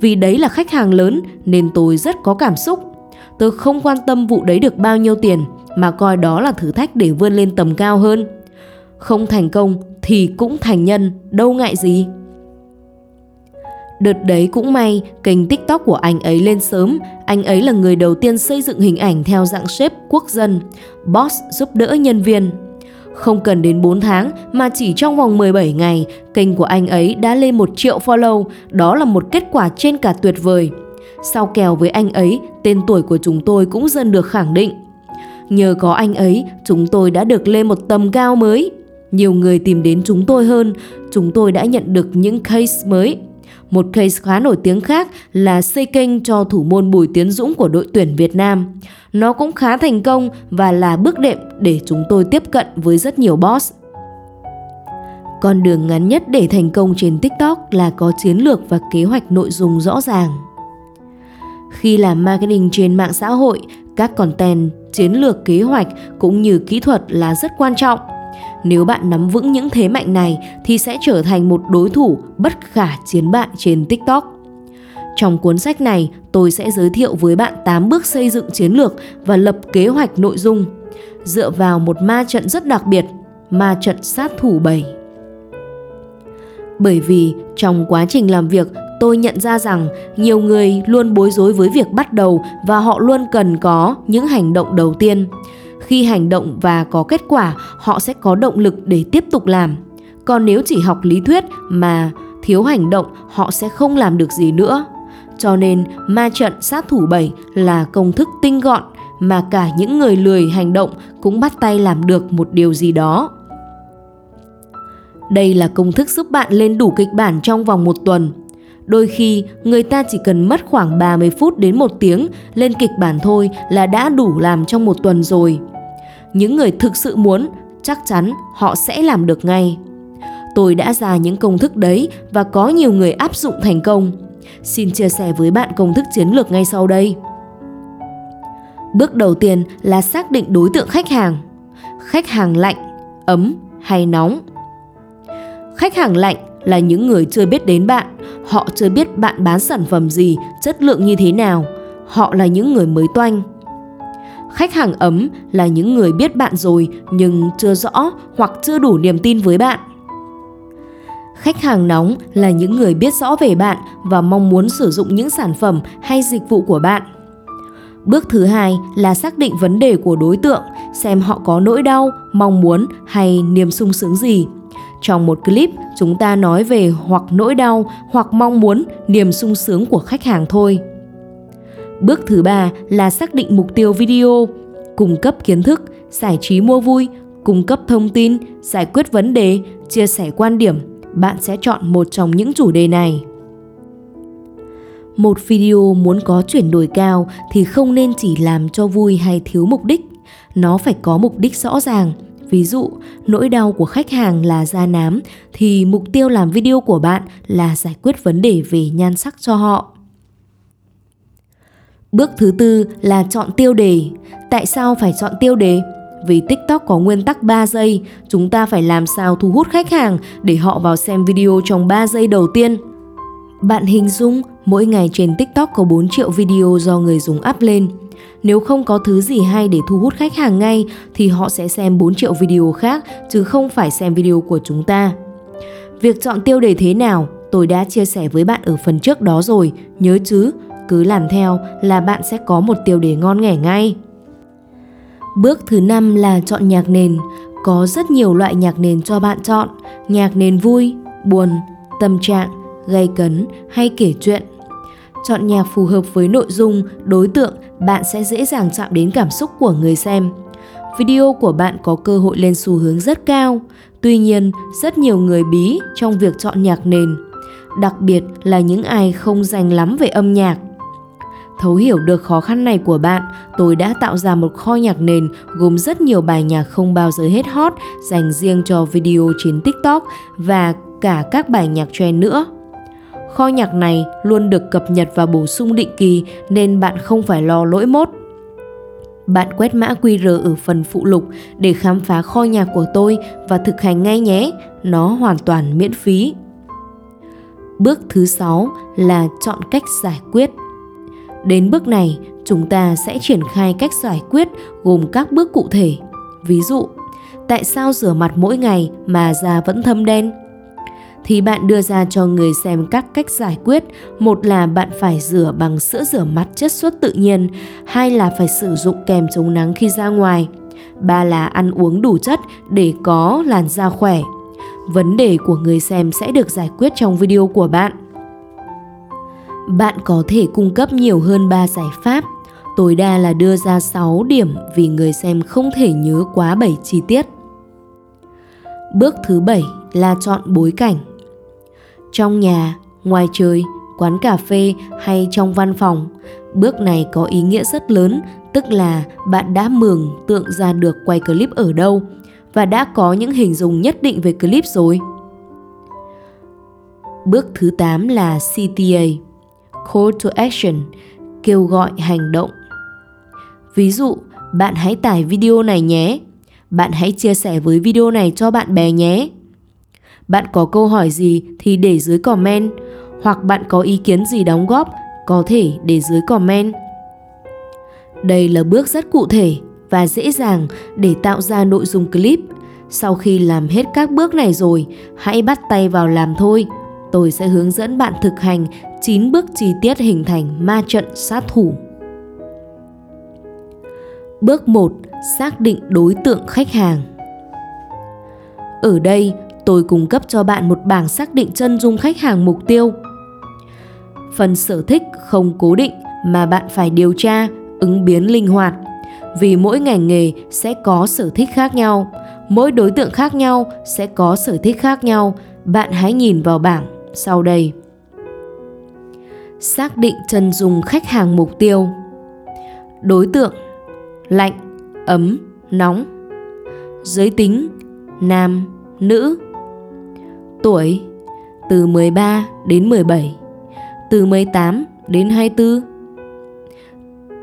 Vì đấy là khách hàng lớn nên tôi rất có cảm xúc Tôi không quan tâm vụ đấy được bao nhiêu tiền mà coi đó là thử thách để vươn lên tầm cao hơn. Không thành công thì cũng thành nhân, đâu ngại gì. Đợt đấy cũng may, kênh TikTok của anh ấy lên sớm, anh ấy là người đầu tiên xây dựng hình ảnh theo dạng shape quốc dân, boss giúp đỡ nhân viên. Không cần đến 4 tháng mà chỉ trong vòng 17 ngày, kênh của anh ấy đã lên 1 triệu follow, đó là một kết quả trên cả tuyệt vời. Sau kèo với anh ấy, tên tuổi của chúng tôi cũng dần được khẳng định. Nhờ có anh ấy, chúng tôi đã được lên một tầm cao mới. Nhiều người tìm đến chúng tôi hơn, chúng tôi đã nhận được những case mới. Một case khá nổi tiếng khác là xây kênh cho thủ môn Bùi Tiến Dũng của đội tuyển Việt Nam. Nó cũng khá thành công và là bước đệm để chúng tôi tiếp cận với rất nhiều boss. Con đường ngắn nhất để thành công trên TikTok là có chiến lược và kế hoạch nội dung rõ ràng. Khi làm marketing trên mạng xã hội, các content, chiến lược, kế hoạch cũng như kỹ thuật là rất quan trọng. Nếu bạn nắm vững những thế mạnh này thì sẽ trở thành một đối thủ bất khả chiến bại trên TikTok. Trong cuốn sách này, tôi sẽ giới thiệu với bạn 8 bước xây dựng chiến lược và lập kế hoạch nội dung dựa vào một ma trận rất đặc biệt, ma trận sát thủ 7. Bởi vì trong quá trình làm việc, tôi nhận ra rằng nhiều người luôn bối rối với việc bắt đầu và họ luôn cần có những hành động đầu tiên. Khi hành động và có kết quả, họ sẽ có động lực để tiếp tục làm. Còn nếu chỉ học lý thuyết mà thiếu hành động, họ sẽ không làm được gì nữa. Cho nên ma trận sát thủ 7 là công thức tinh gọn mà cả những người lười hành động cũng bắt tay làm được một điều gì đó. Đây là công thức giúp bạn lên đủ kịch bản trong vòng một tuần. Đôi khi người ta chỉ cần mất khoảng 30 phút đến một tiếng lên kịch bản thôi là đã đủ làm trong một tuần rồi. Những người thực sự muốn, chắc chắn họ sẽ làm được ngay. Tôi đã ra những công thức đấy và có nhiều người áp dụng thành công. Xin chia sẻ với bạn công thức chiến lược ngay sau đây. Bước đầu tiên là xác định đối tượng khách hàng. Khách hàng lạnh, ấm hay nóng. Khách hàng lạnh là những người chưa biết đến bạn, họ chưa biết bạn bán sản phẩm gì, chất lượng như thế nào. Họ là những người mới toanh. Khách hàng ấm là những người biết bạn rồi nhưng chưa rõ hoặc chưa đủ niềm tin với bạn. Khách hàng nóng là những người biết rõ về bạn và mong muốn sử dụng những sản phẩm hay dịch vụ của bạn. Bước thứ hai là xác định vấn đề của đối tượng, xem họ có nỗi đau, mong muốn hay niềm sung sướng gì. Trong một clip, chúng ta nói về hoặc nỗi đau hoặc mong muốn, niềm sung sướng của khách hàng thôi. Bước thứ ba là xác định mục tiêu video, cung cấp kiến thức, giải trí mua vui, cung cấp thông tin, giải quyết vấn đề, chia sẻ quan điểm. Bạn sẽ chọn một trong những chủ đề này. Một video muốn có chuyển đổi cao thì không nên chỉ làm cho vui hay thiếu mục đích. Nó phải có mục đích rõ ràng. Ví dụ, nỗi đau của khách hàng là da nám thì mục tiêu làm video của bạn là giải quyết vấn đề về nhan sắc cho họ. Bước thứ tư là chọn tiêu đề. Tại sao phải chọn tiêu đề? Vì TikTok có nguyên tắc 3 giây, chúng ta phải làm sao thu hút khách hàng để họ vào xem video trong 3 giây đầu tiên. Bạn hình dung mỗi ngày trên TikTok có 4 triệu video do người dùng up lên. Nếu không có thứ gì hay để thu hút khách hàng ngay thì họ sẽ xem 4 triệu video khác chứ không phải xem video của chúng ta. Việc chọn tiêu đề thế nào tôi đã chia sẻ với bạn ở phần trước đó rồi, nhớ chứ, cứ làm theo là bạn sẽ có một tiêu đề ngon nghẻ ngay. Bước thứ năm là chọn nhạc nền. Có rất nhiều loại nhạc nền cho bạn chọn, nhạc nền vui, buồn, tâm trạng, gây cấn hay kể chuyện. Chọn nhạc phù hợp với nội dung, đối tượng, bạn sẽ dễ dàng chạm đến cảm xúc của người xem. Video của bạn có cơ hội lên xu hướng rất cao. Tuy nhiên, rất nhiều người bí trong việc chọn nhạc nền, đặc biệt là những ai không dành lắm về âm nhạc. Thấu hiểu được khó khăn này của bạn, tôi đã tạo ra một kho nhạc nền gồm rất nhiều bài nhạc không bao giờ hết hot dành riêng cho video trên TikTok và cả các bài nhạc trend nữa. Kho nhạc này luôn được cập nhật và bổ sung định kỳ nên bạn không phải lo lỗi mốt. Bạn quét mã QR ở phần phụ lục để khám phá kho nhạc của tôi và thực hành ngay nhé, nó hoàn toàn miễn phí. Bước thứ 6 là chọn cách giải quyết. Đến bước này, chúng ta sẽ triển khai cách giải quyết gồm các bước cụ thể. Ví dụ, tại sao rửa mặt mỗi ngày mà da vẫn thâm đen? Thì bạn đưa ra cho người xem các cách giải quyết. Một là bạn phải rửa bằng sữa rửa mặt chất xuất tự nhiên, hai là phải sử dụng kèm chống nắng khi ra ngoài, ba là ăn uống đủ chất để có làn da khỏe. Vấn đề của người xem sẽ được giải quyết trong video của bạn. Bạn có thể cung cấp nhiều hơn 3 giải pháp. Tối đa là đưa ra 6 điểm vì người xem không thể nhớ quá 7 chi tiết. Bước thứ 7 là chọn bối cảnh. Trong nhà, ngoài trời, quán cà phê hay trong văn phòng. Bước này có ý nghĩa rất lớn, tức là bạn đã mường tượng ra được quay clip ở đâu và đã có những hình dung nhất định về clip rồi. Bước thứ 8 là CTA, Call to Action, kêu gọi hành động. Ví dụ, bạn hãy tải video này nhé. Bạn hãy chia sẻ với video này cho bạn bè nhé. Bạn có câu hỏi gì thì để dưới comment hoặc bạn có ý kiến gì đóng góp có thể để dưới comment. Đây là bước rất cụ thể và dễ dàng để tạo ra nội dung clip. Sau khi làm hết các bước này rồi, hãy bắt tay vào làm thôi. Tôi sẽ hướng dẫn bạn thực hành 9 bước chi tiết hình thành ma trận sát thủ. Bước 1. Xác định đối tượng khách hàng. Ở đây, tôi cung cấp cho bạn một bảng xác định chân dung khách hàng mục tiêu. Phần sở thích không cố định mà bạn phải điều tra, ứng biến linh hoạt. Vì mỗi ngành nghề sẽ có sở thích khác nhau, mỗi đối tượng khác nhau sẽ có sở thích khác nhau. Bạn hãy nhìn vào bảng sau đây. Xác định chân dung khách hàng mục tiêu. Đối tượng lạnh, ấm, nóng. Giới tính nam, nữ. Tuổi từ 13 đến 17, từ 18 đến 24,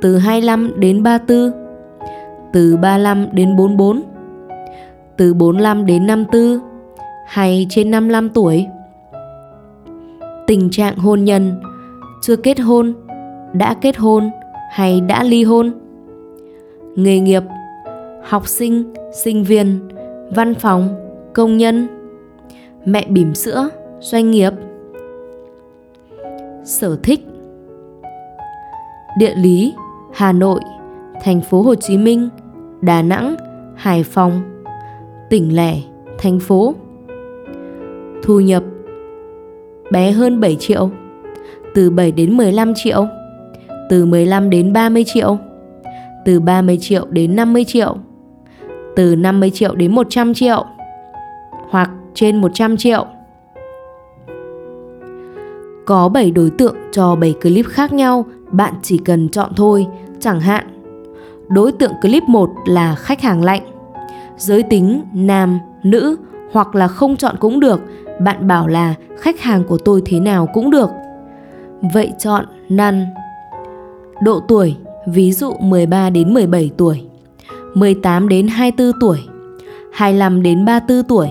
từ 25 đến 34, từ 35 đến 44, từ 45 đến 54 hay trên 55 tuổi. Tình trạng hôn nhân, chưa kết hôn, đã kết hôn hay đã ly hôn. Nghề nghiệp, học sinh, sinh viên, văn phòng, công nhân, mẹ bỉm sữa, doanh nghiệp. Sở thích. Địa lý, Hà Nội, thành phố Hồ Chí Minh, Đà Nẵng, Hải Phòng, tỉnh lẻ, thành phố. Thu nhập. Bé hơn 7 triệu, từ 7 đến 15 triệu, từ 15 đến 30 triệu, từ 30 triệu đến 50 triệu, từ 50 triệu đến 100 triệu. Hoặc trên 100 triệu. Có 7 đối tượng cho 7 clip khác nhau, bạn chỉ cần chọn thôi. Chẳng hạn, đối tượng clip 1 là khách hàng lạnh, giới tính nam, nữ hoặc là không chọn cũng được, bạn bảo là khách hàng của tôi thế nào cũng được. Vậy chọn năn. Độ tuổi, ví dụ 13 đến 17 tuổi, 18 đến 24 tuổi, 25 đến 34 tuổi,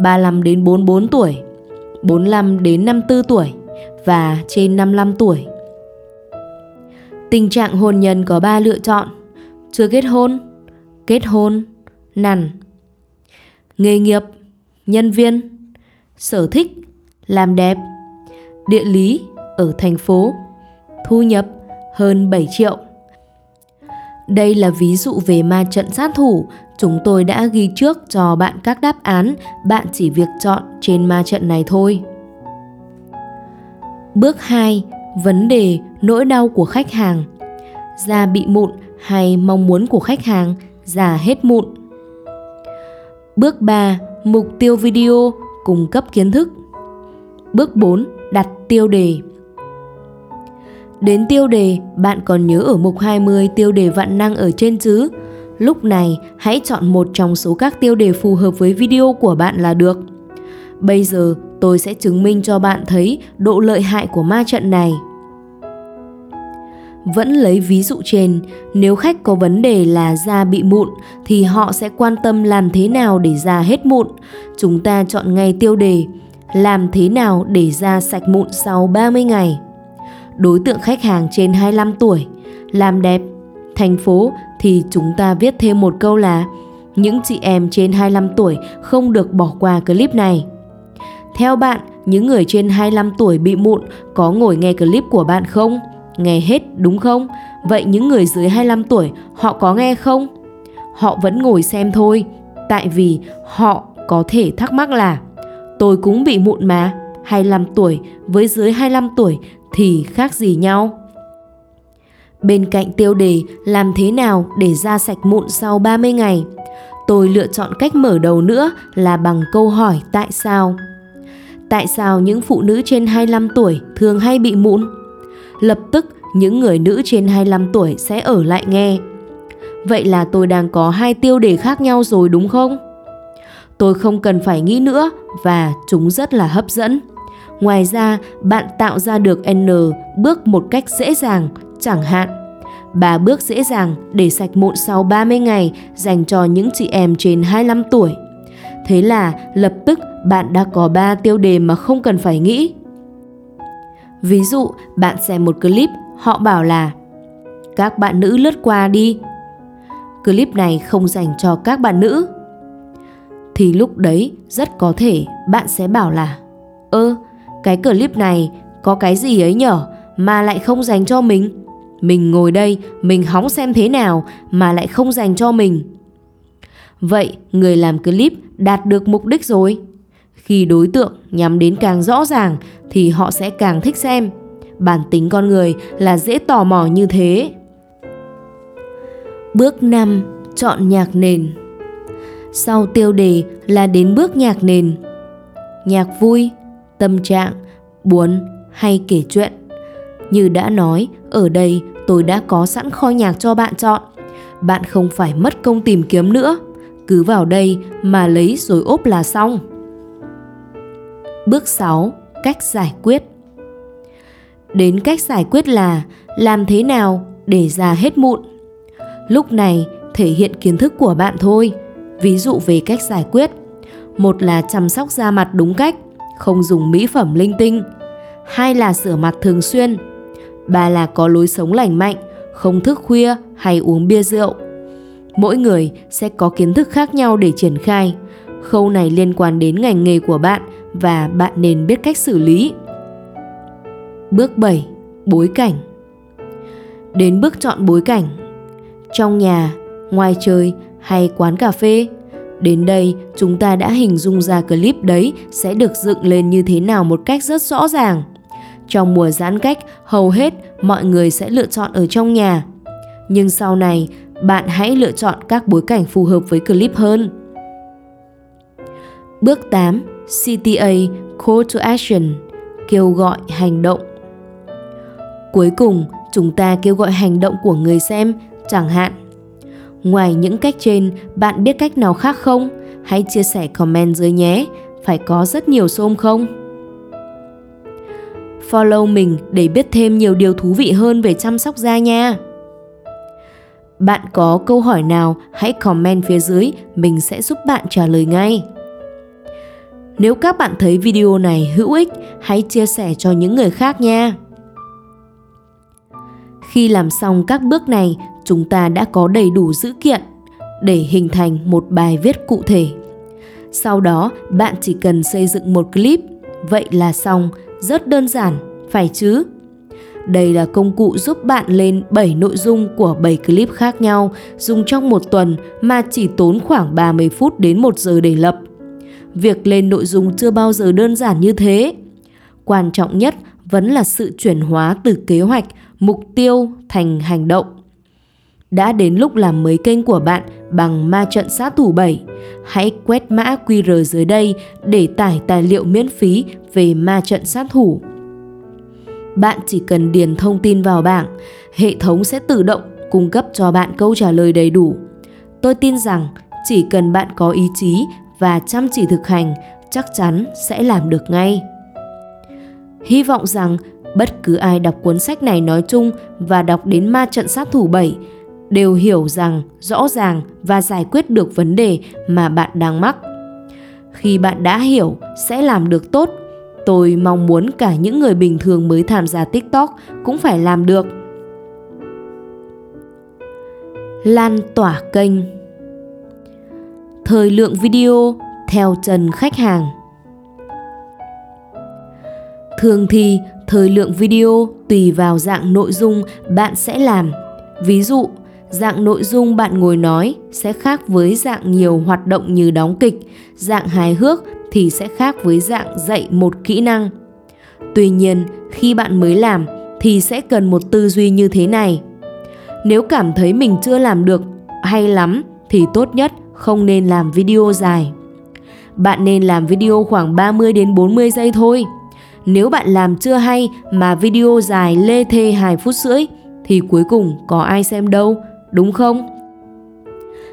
35 đến 44 tuổi, 45 đến 54 tuổi và trên 55 tuổi. Tình trạng hôn nhân có 3 lựa chọn: chưa kết hôn, kết hôn, nằn. Nghề nghiệp, nhân viên, sở thích, làm đẹp, địa lý ở thành phố, thu nhập hơn 7 triệu. Đây là ví dụ về ma trận sát thủ, chúng tôi đã ghi trước cho bạn các đáp án, bạn chỉ việc chọn trên ma trận này thôi. Bước 2. Vấn đề nỗi đau của khách hàng. Da bị mụn hay mong muốn của khách hàng già hết mụn. Bước 3. Mục tiêu video cung cấp kiến thức. Bước 4. Đặt tiêu đề. Đến tiêu đề, bạn còn nhớ ở mục 20 tiêu đề vạn năng ở trên chứ? Lúc này, hãy chọn một trong số các tiêu đề phù hợp với video của bạn là được. Bây giờ, tôi sẽ chứng minh cho bạn thấy độ lợi hại của ma trận này. Vẫn lấy ví dụ trên, nếu khách có vấn đề là da bị mụn thì họ sẽ quan tâm làm thế nào để da hết mụn. Chúng ta chọn ngay tiêu đề làm thế nào để da sạch mụn sau 30 ngày. Đối tượng khách hàng trên 25 tuổi, làm đẹp, thành phố thì chúng ta viết thêm một câu là những chị em trên 25 tuổi không được bỏ qua clip này. Theo bạn, những người trên 25 tuổi bị mụn có ngồi nghe clip của bạn không? Nghe hết đúng không? Vậy những người dưới 25 tuổi họ có nghe không? Họ vẫn ngồi xem thôi, tại vì họ có thể thắc mắc là tôi cũng bị mụn mà, 25 tuổi với dưới 25 tuổi thì khác gì nhau? Bên cạnh tiêu đề làm thế nào để da sạch mụn sau 30 ngày, tôi lựa chọn cách mở đầu nữa là bằng câu hỏi tại sao. tại sao những phụ nữ trên 25 tuổi thường hay bị mụn? Lập tức những người nữ trên 25 tuổi sẽ ở lại nghe. Vậy là tôi đang có hai tiêu đề khác nhau rồi đúng không? Tôi không cần phải nghĩ nữa và chúng rất là hấp dẫn. Ngoài ra, bạn tạo ra được N bước một cách dễ dàng, chẳng hạn 3 bước dễ dàng để sạch mụn sau 30 ngày dành cho những chị em trên 25 tuổi. Thế là lập tức bạn đã có 3 tiêu đề mà không cần phải nghĩ. Ví dụ, bạn xem một clip, họ bảo là các bạn nữ lướt qua đi. Clip này không dành cho các bạn nữ. Thì lúc đấy rất có thể bạn sẽ bảo là Ơ, cái clip này có cái gì ấy nhở mà lại không dành cho mình? Mình ngồi đây, mình hóng xem thế nào mà lại không dành cho mình. Vậy người làm clip đạt được mục đích rồi. Khi đối tượng nhắm đến càng rõ ràng thì họ sẽ càng thích xem. Bản tính con người là dễ tò mò như thế. Bước 5. Chọn nhạc nền Sau tiêu đề là đến bước nhạc nền. Nhạc vui, tâm trạng, buồn hay kể chuyện. Như đã nói, ở đây tôi đã có sẵn kho nhạc cho bạn chọn. Bạn không phải mất công tìm kiếm nữa, cứ vào đây mà lấy rồi ốp là xong. Bước 6. Cách giải quyết Đến cách giải quyết là làm thế nào để ra hết mụn. Lúc này thể hiện kiến thức của bạn thôi. Ví dụ về cách giải quyết. Một là chăm sóc da mặt đúng cách, không dùng mỹ phẩm linh tinh. Hai là rửa mặt thường xuyên, ba là có lối sống lành mạnh, không thức khuya hay uống bia rượu. Mỗi người sẽ có kiến thức khác nhau để triển khai. Khâu này liên quan đến ngành nghề của bạn và bạn nên biết cách xử lý. Bước 7. Bối cảnh Đến bước chọn bối cảnh Trong nhà, ngoài trời hay quán cà phê Đến đây chúng ta đã hình dung ra clip đấy sẽ được dựng lên như thế nào một cách rất rõ ràng. Trong mùa giãn cách, hầu hết mọi người sẽ lựa chọn ở trong nhà. Nhưng sau này, bạn hãy lựa chọn các bối cảnh phù hợp với clip hơn. Bước 8. CTA Call to Action Kêu gọi hành động Cuối cùng, chúng ta kêu gọi hành động của người xem, chẳng hạn Ngoài những cách trên, bạn biết cách nào khác không? Hãy chia sẻ comment dưới nhé, phải có rất nhiều xôm không? Follow mình để biết thêm nhiều điều thú vị hơn về chăm sóc da nha. Bạn có câu hỏi nào hãy comment phía dưới, mình sẽ giúp bạn trả lời ngay. Nếu các bạn thấy video này hữu ích, hãy chia sẻ cho những người khác nha. Khi làm xong các bước này, chúng ta đã có đầy đủ dữ kiện để hình thành một bài viết cụ thể. Sau đó, bạn chỉ cần xây dựng một clip, vậy là xong rất đơn giản, phải chứ? Đây là công cụ giúp bạn lên 7 nội dung của 7 clip khác nhau dùng trong một tuần mà chỉ tốn khoảng 30 phút đến 1 giờ để lập. Việc lên nội dung chưa bao giờ đơn giản như thế. Quan trọng nhất vẫn là sự chuyển hóa từ kế hoạch, mục tiêu thành hành động. Đã đến lúc làm mới kênh của bạn bằng ma trận sát thủ 7. Hãy quét mã QR dưới đây để tải tài liệu miễn phí về ma trận sát thủ. Bạn chỉ cần điền thông tin vào bảng, hệ thống sẽ tự động cung cấp cho bạn câu trả lời đầy đủ. Tôi tin rằng chỉ cần bạn có ý chí và chăm chỉ thực hành, chắc chắn sẽ làm được ngay. Hy vọng rằng bất cứ ai đọc cuốn sách này nói chung và đọc đến ma trận sát thủ 7 đều hiểu rằng rõ ràng và giải quyết được vấn đề mà bạn đang mắc. Khi bạn đã hiểu sẽ làm được tốt, tôi mong muốn cả những người bình thường mới tham gia TikTok cũng phải làm được. Lan tỏa kênh Thời lượng video theo trần khách hàng Thường thì thời lượng video tùy vào dạng nội dung bạn sẽ làm. Ví dụ, dạng nội dung bạn ngồi nói sẽ khác với dạng nhiều hoạt động như đóng kịch, dạng hài hước thì sẽ khác với dạng dạy một kỹ năng. Tuy nhiên, khi bạn mới làm thì sẽ cần một tư duy như thế này. Nếu cảm thấy mình chưa làm được hay lắm thì tốt nhất không nên làm video dài. bạn nên làm video khoảng 30 đến 40 giây thôi. Nếu bạn làm chưa hay mà video dài lê thê 2 phút rưỡi thì cuối cùng có ai xem đâu, đúng không?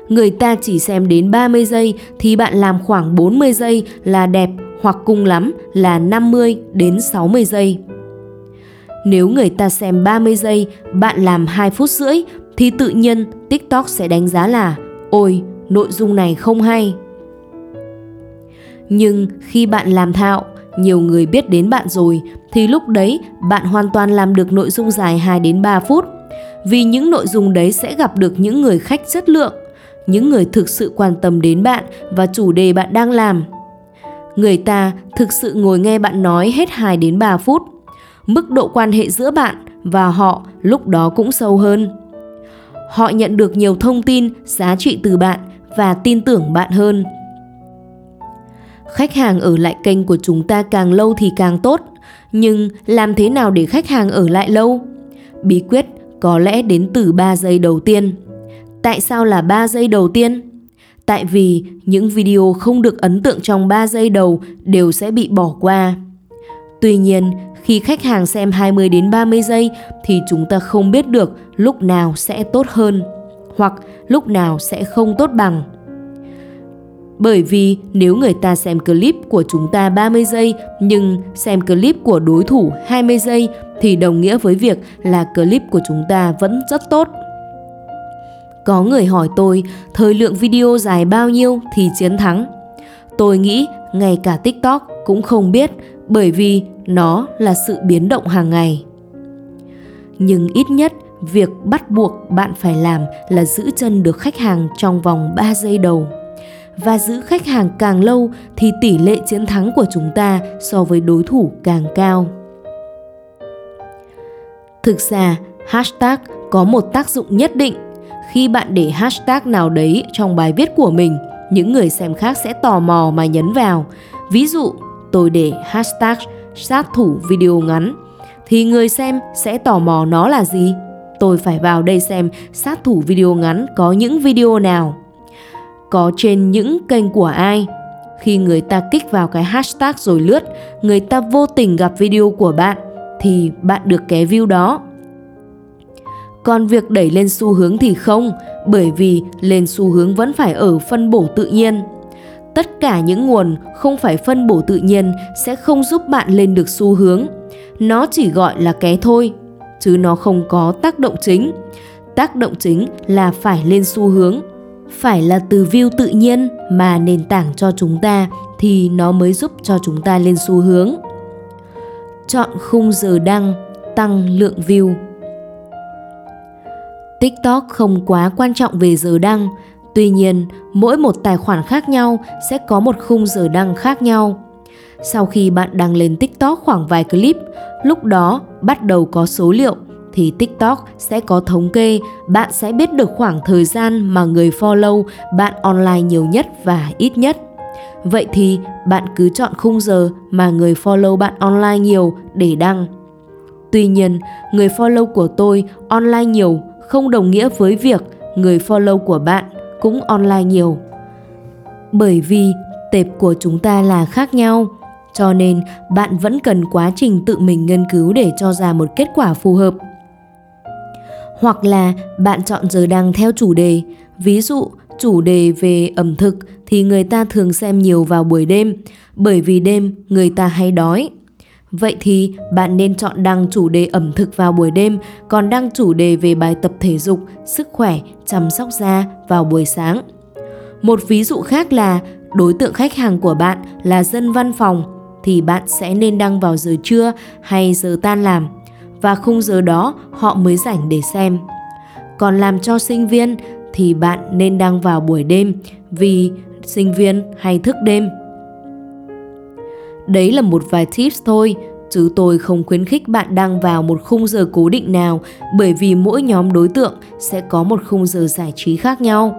Người ta chỉ xem đến 30 giây thì bạn làm khoảng 40 giây là đẹp hoặc cùng lắm là 50 đến 60 giây. Nếu người ta xem 30 giây, bạn làm 2 phút rưỡi thì tự nhiên TikTok sẽ đánh giá là ôi, nội dung này không hay. Nhưng khi bạn làm thạo, nhiều người biết đến bạn rồi thì lúc đấy bạn hoàn toàn làm được nội dung dài 2 đến 3 phút. Vì những nội dung đấy sẽ gặp được những người khách chất lượng, những người thực sự quan tâm đến bạn và chủ đề bạn đang làm. Người ta thực sự ngồi nghe bạn nói hết 2 đến 3 phút. Mức độ quan hệ giữa bạn và họ lúc đó cũng sâu hơn. Họ nhận được nhiều thông tin, giá trị từ bạn và tin tưởng bạn hơn. Khách hàng ở lại kênh của chúng ta càng lâu thì càng tốt, nhưng làm thế nào để khách hàng ở lại lâu? Bí quyết có lẽ đến từ 3 giây đầu tiên. Tại sao là 3 giây đầu tiên? Tại vì những video không được ấn tượng trong 3 giây đầu đều sẽ bị bỏ qua. Tuy nhiên, khi khách hàng xem 20 đến 30 giây thì chúng ta không biết được lúc nào sẽ tốt hơn hoặc lúc nào sẽ không tốt bằng. Bởi vì nếu người ta xem clip của chúng ta 30 giây, nhưng xem clip của đối thủ 20 giây, thì đồng nghĩa với việc là clip của chúng ta vẫn rất tốt. Có người hỏi tôi, thời lượng video dài bao nhiêu thì chiến thắng. Tôi nghĩ ngay cả TikTok cũng không biết, bởi vì nó là sự biến động hàng ngày. Nhưng ít nhất, việc bắt buộc bạn phải làm là giữ chân được khách hàng trong vòng 3 giây đầu. Và giữ khách hàng càng lâu thì tỷ lệ chiến thắng của chúng ta so với đối thủ càng cao. Thực ra, hashtag có một tác dụng nhất định. Khi bạn để hashtag nào đấy trong bài viết của mình, những người xem khác sẽ tò mò mà nhấn vào. Ví dụ, tôi để hashtag sát thủ video ngắn thì người xem sẽ tò mò nó là gì. Tôi phải vào đây xem sát thủ video ngắn có những video nào. Có trên những kênh của ai. Khi người ta kích vào cái hashtag rồi lướt, người ta vô tình gặp video của bạn thì bạn được cái view đó. Còn việc đẩy lên xu hướng thì không, bởi vì lên xu hướng vẫn phải ở phân bổ tự nhiên tất cả những nguồn không phải phân bổ tự nhiên sẽ không giúp bạn lên được xu hướng nó chỉ gọi là ké thôi chứ nó không có tác động chính tác động chính là phải lên xu hướng phải là từ view tự nhiên mà nền tảng cho chúng ta thì nó mới giúp cho chúng ta lên xu hướng. Chọn khung giờ đăng tăng lượng view. Tiktok không quá quan trọng về giờ đăng Tuy nhiên, mỗi một tài khoản khác nhau sẽ có một khung giờ đăng khác nhau. Sau khi bạn đăng lên TikTok khoảng vài clip, lúc đó bắt đầu có số liệu thì TikTok sẽ có thống kê, bạn sẽ biết được khoảng thời gian mà người follow bạn online nhiều nhất và ít nhất. Vậy thì bạn cứ chọn khung giờ mà người follow bạn online nhiều để đăng. Tuy nhiên, người follow của tôi online nhiều không đồng nghĩa với việc người follow của bạn cũng online nhiều. Bởi vì tệp của chúng ta là khác nhau, cho nên bạn vẫn cần quá trình tự mình nghiên cứu để cho ra một kết quả phù hợp. Hoặc là bạn chọn giờ đăng theo chủ đề, ví dụ chủ đề về ẩm thực thì người ta thường xem nhiều vào buổi đêm, bởi vì đêm người ta hay đói. Vậy thì bạn nên chọn đăng chủ đề ẩm thực vào buổi đêm, còn đăng chủ đề về bài tập thể dục, sức khỏe, chăm sóc da vào buổi sáng. Một ví dụ khác là đối tượng khách hàng của bạn là dân văn phòng thì bạn sẽ nên đăng vào giờ trưa hay giờ tan làm và khung giờ đó họ mới rảnh để xem. Còn làm cho sinh viên thì bạn nên đăng vào buổi đêm vì sinh viên hay thức đêm Đấy là một vài tips thôi, chứ tôi không khuyến khích bạn đăng vào một khung giờ cố định nào bởi vì mỗi nhóm đối tượng sẽ có một khung giờ giải trí khác nhau.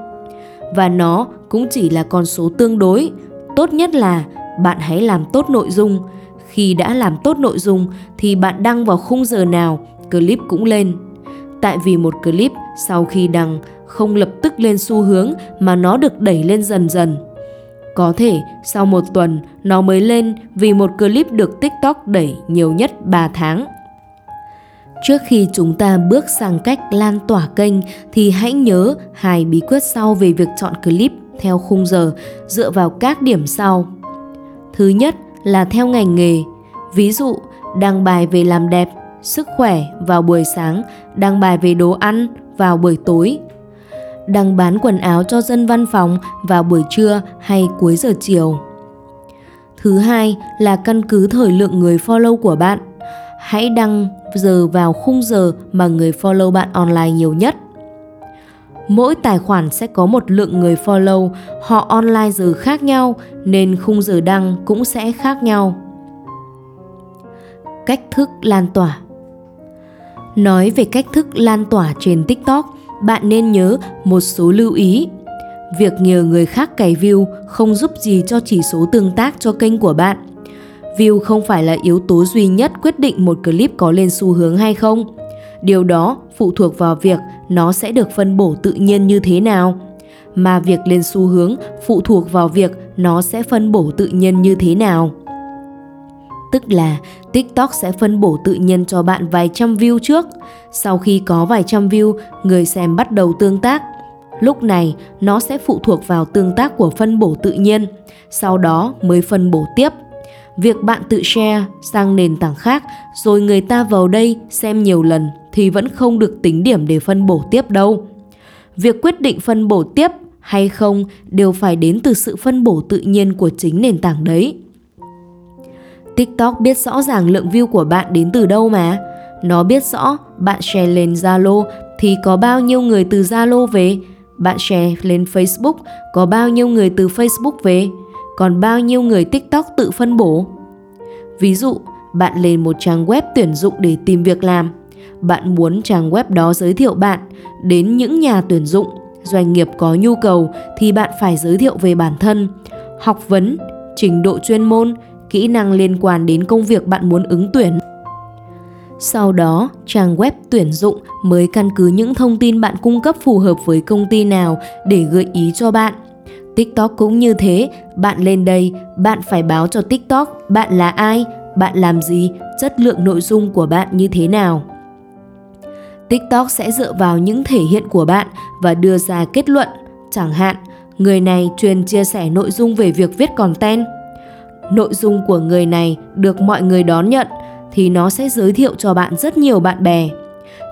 Và nó cũng chỉ là con số tương đối. Tốt nhất là bạn hãy làm tốt nội dung. Khi đã làm tốt nội dung thì bạn đăng vào khung giờ nào, clip cũng lên. Tại vì một clip sau khi đăng không lập tức lên xu hướng mà nó được đẩy lên dần dần Có thể sau một tuần nó mới lên vì một clip được TikTok đẩy nhiều nhất 3 tháng. Trước khi chúng ta bước sang cách lan tỏa kênh thì hãy nhớ hai bí quyết sau về việc chọn clip theo khung giờ dựa vào các điểm sau. Thứ nhất là theo ngành nghề. Ví dụ, đăng bài về làm đẹp, sức khỏe vào buổi sáng, đăng bài về đồ ăn vào buổi tối. Đăng bán quần áo cho dân văn phòng vào buổi trưa hay cuối giờ chiều. Thứ hai là căn cứ thời lượng người follow của bạn. Hãy đăng giờ vào khung giờ mà người follow bạn online nhiều nhất. Mỗi tài khoản sẽ có một lượng người follow, họ online giờ khác nhau nên khung giờ đăng cũng sẽ khác nhau. Cách thức lan tỏa Nói về cách thức lan tỏa trên TikTok, bạn nên nhớ một số lưu ý. Việc nhờ người khác cày view không giúp gì cho chỉ số tương tác cho kênh của bạn. View không phải là yếu tố duy nhất quyết định một clip có lên xu hướng hay không. Điều đó phụ thuộc vào việc nó sẽ được phân bổ tự nhiên như thế nào. Mà việc lên xu hướng phụ thuộc vào việc nó sẽ phân bổ tự nhiên như thế nào tức là TikTok sẽ phân bổ tự nhiên cho bạn vài trăm view trước. Sau khi có vài trăm view, người xem bắt đầu tương tác. Lúc này, nó sẽ phụ thuộc vào tương tác của phân bổ tự nhiên, sau đó mới phân bổ tiếp. Việc bạn tự share sang nền tảng khác rồi người ta vào đây xem nhiều lần thì vẫn không được tính điểm để phân bổ tiếp đâu. Việc quyết định phân bổ tiếp hay không đều phải đến từ sự phân bổ tự nhiên của chính nền tảng đấy. TikTok biết rõ ràng lượng view của bạn đến từ đâu mà. Nó biết rõ bạn share lên Zalo thì có bao nhiêu người từ Zalo về, bạn share lên Facebook có bao nhiêu người từ Facebook về, còn bao nhiêu người TikTok tự phân bổ. Ví dụ, bạn lên một trang web tuyển dụng để tìm việc làm. Bạn muốn trang web đó giới thiệu bạn đến những nhà tuyển dụng, doanh nghiệp có nhu cầu thì bạn phải giới thiệu về bản thân, học vấn, trình độ chuyên môn, kỹ năng liên quan đến công việc bạn muốn ứng tuyển. Sau đó, trang web tuyển dụng mới căn cứ những thông tin bạn cung cấp phù hợp với công ty nào để gợi ý cho bạn. TikTok cũng như thế, bạn lên đây, bạn phải báo cho TikTok bạn là ai, bạn làm gì, chất lượng nội dung của bạn như thế nào. TikTok sẽ dựa vào những thể hiện của bạn và đưa ra kết luận, chẳng hạn, người này truyền chia sẻ nội dung về việc viết content, nội dung của người này được mọi người đón nhận thì nó sẽ giới thiệu cho bạn rất nhiều bạn bè.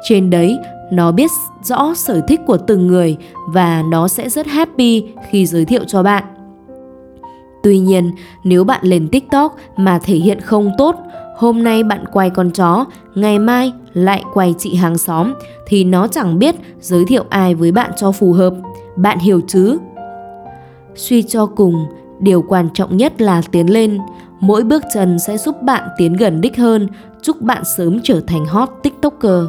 Trên đấy, nó biết rõ sở thích của từng người và nó sẽ rất happy khi giới thiệu cho bạn. Tuy nhiên, nếu bạn lên TikTok mà thể hiện không tốt, hôm nay bạn quay con chó, ngày mai lại quay chị hàng xóm thì nó chẳng biết giới thiệu ai với bạn cho phù hợp. Bạn hiểu chứ? Suy cho cùng, điều quan trọng nhất là tiến lên mỗi bước chân sẽ giúp bạn tiến gần đích hơn chúc bạn sớm trở thành hot tiktoker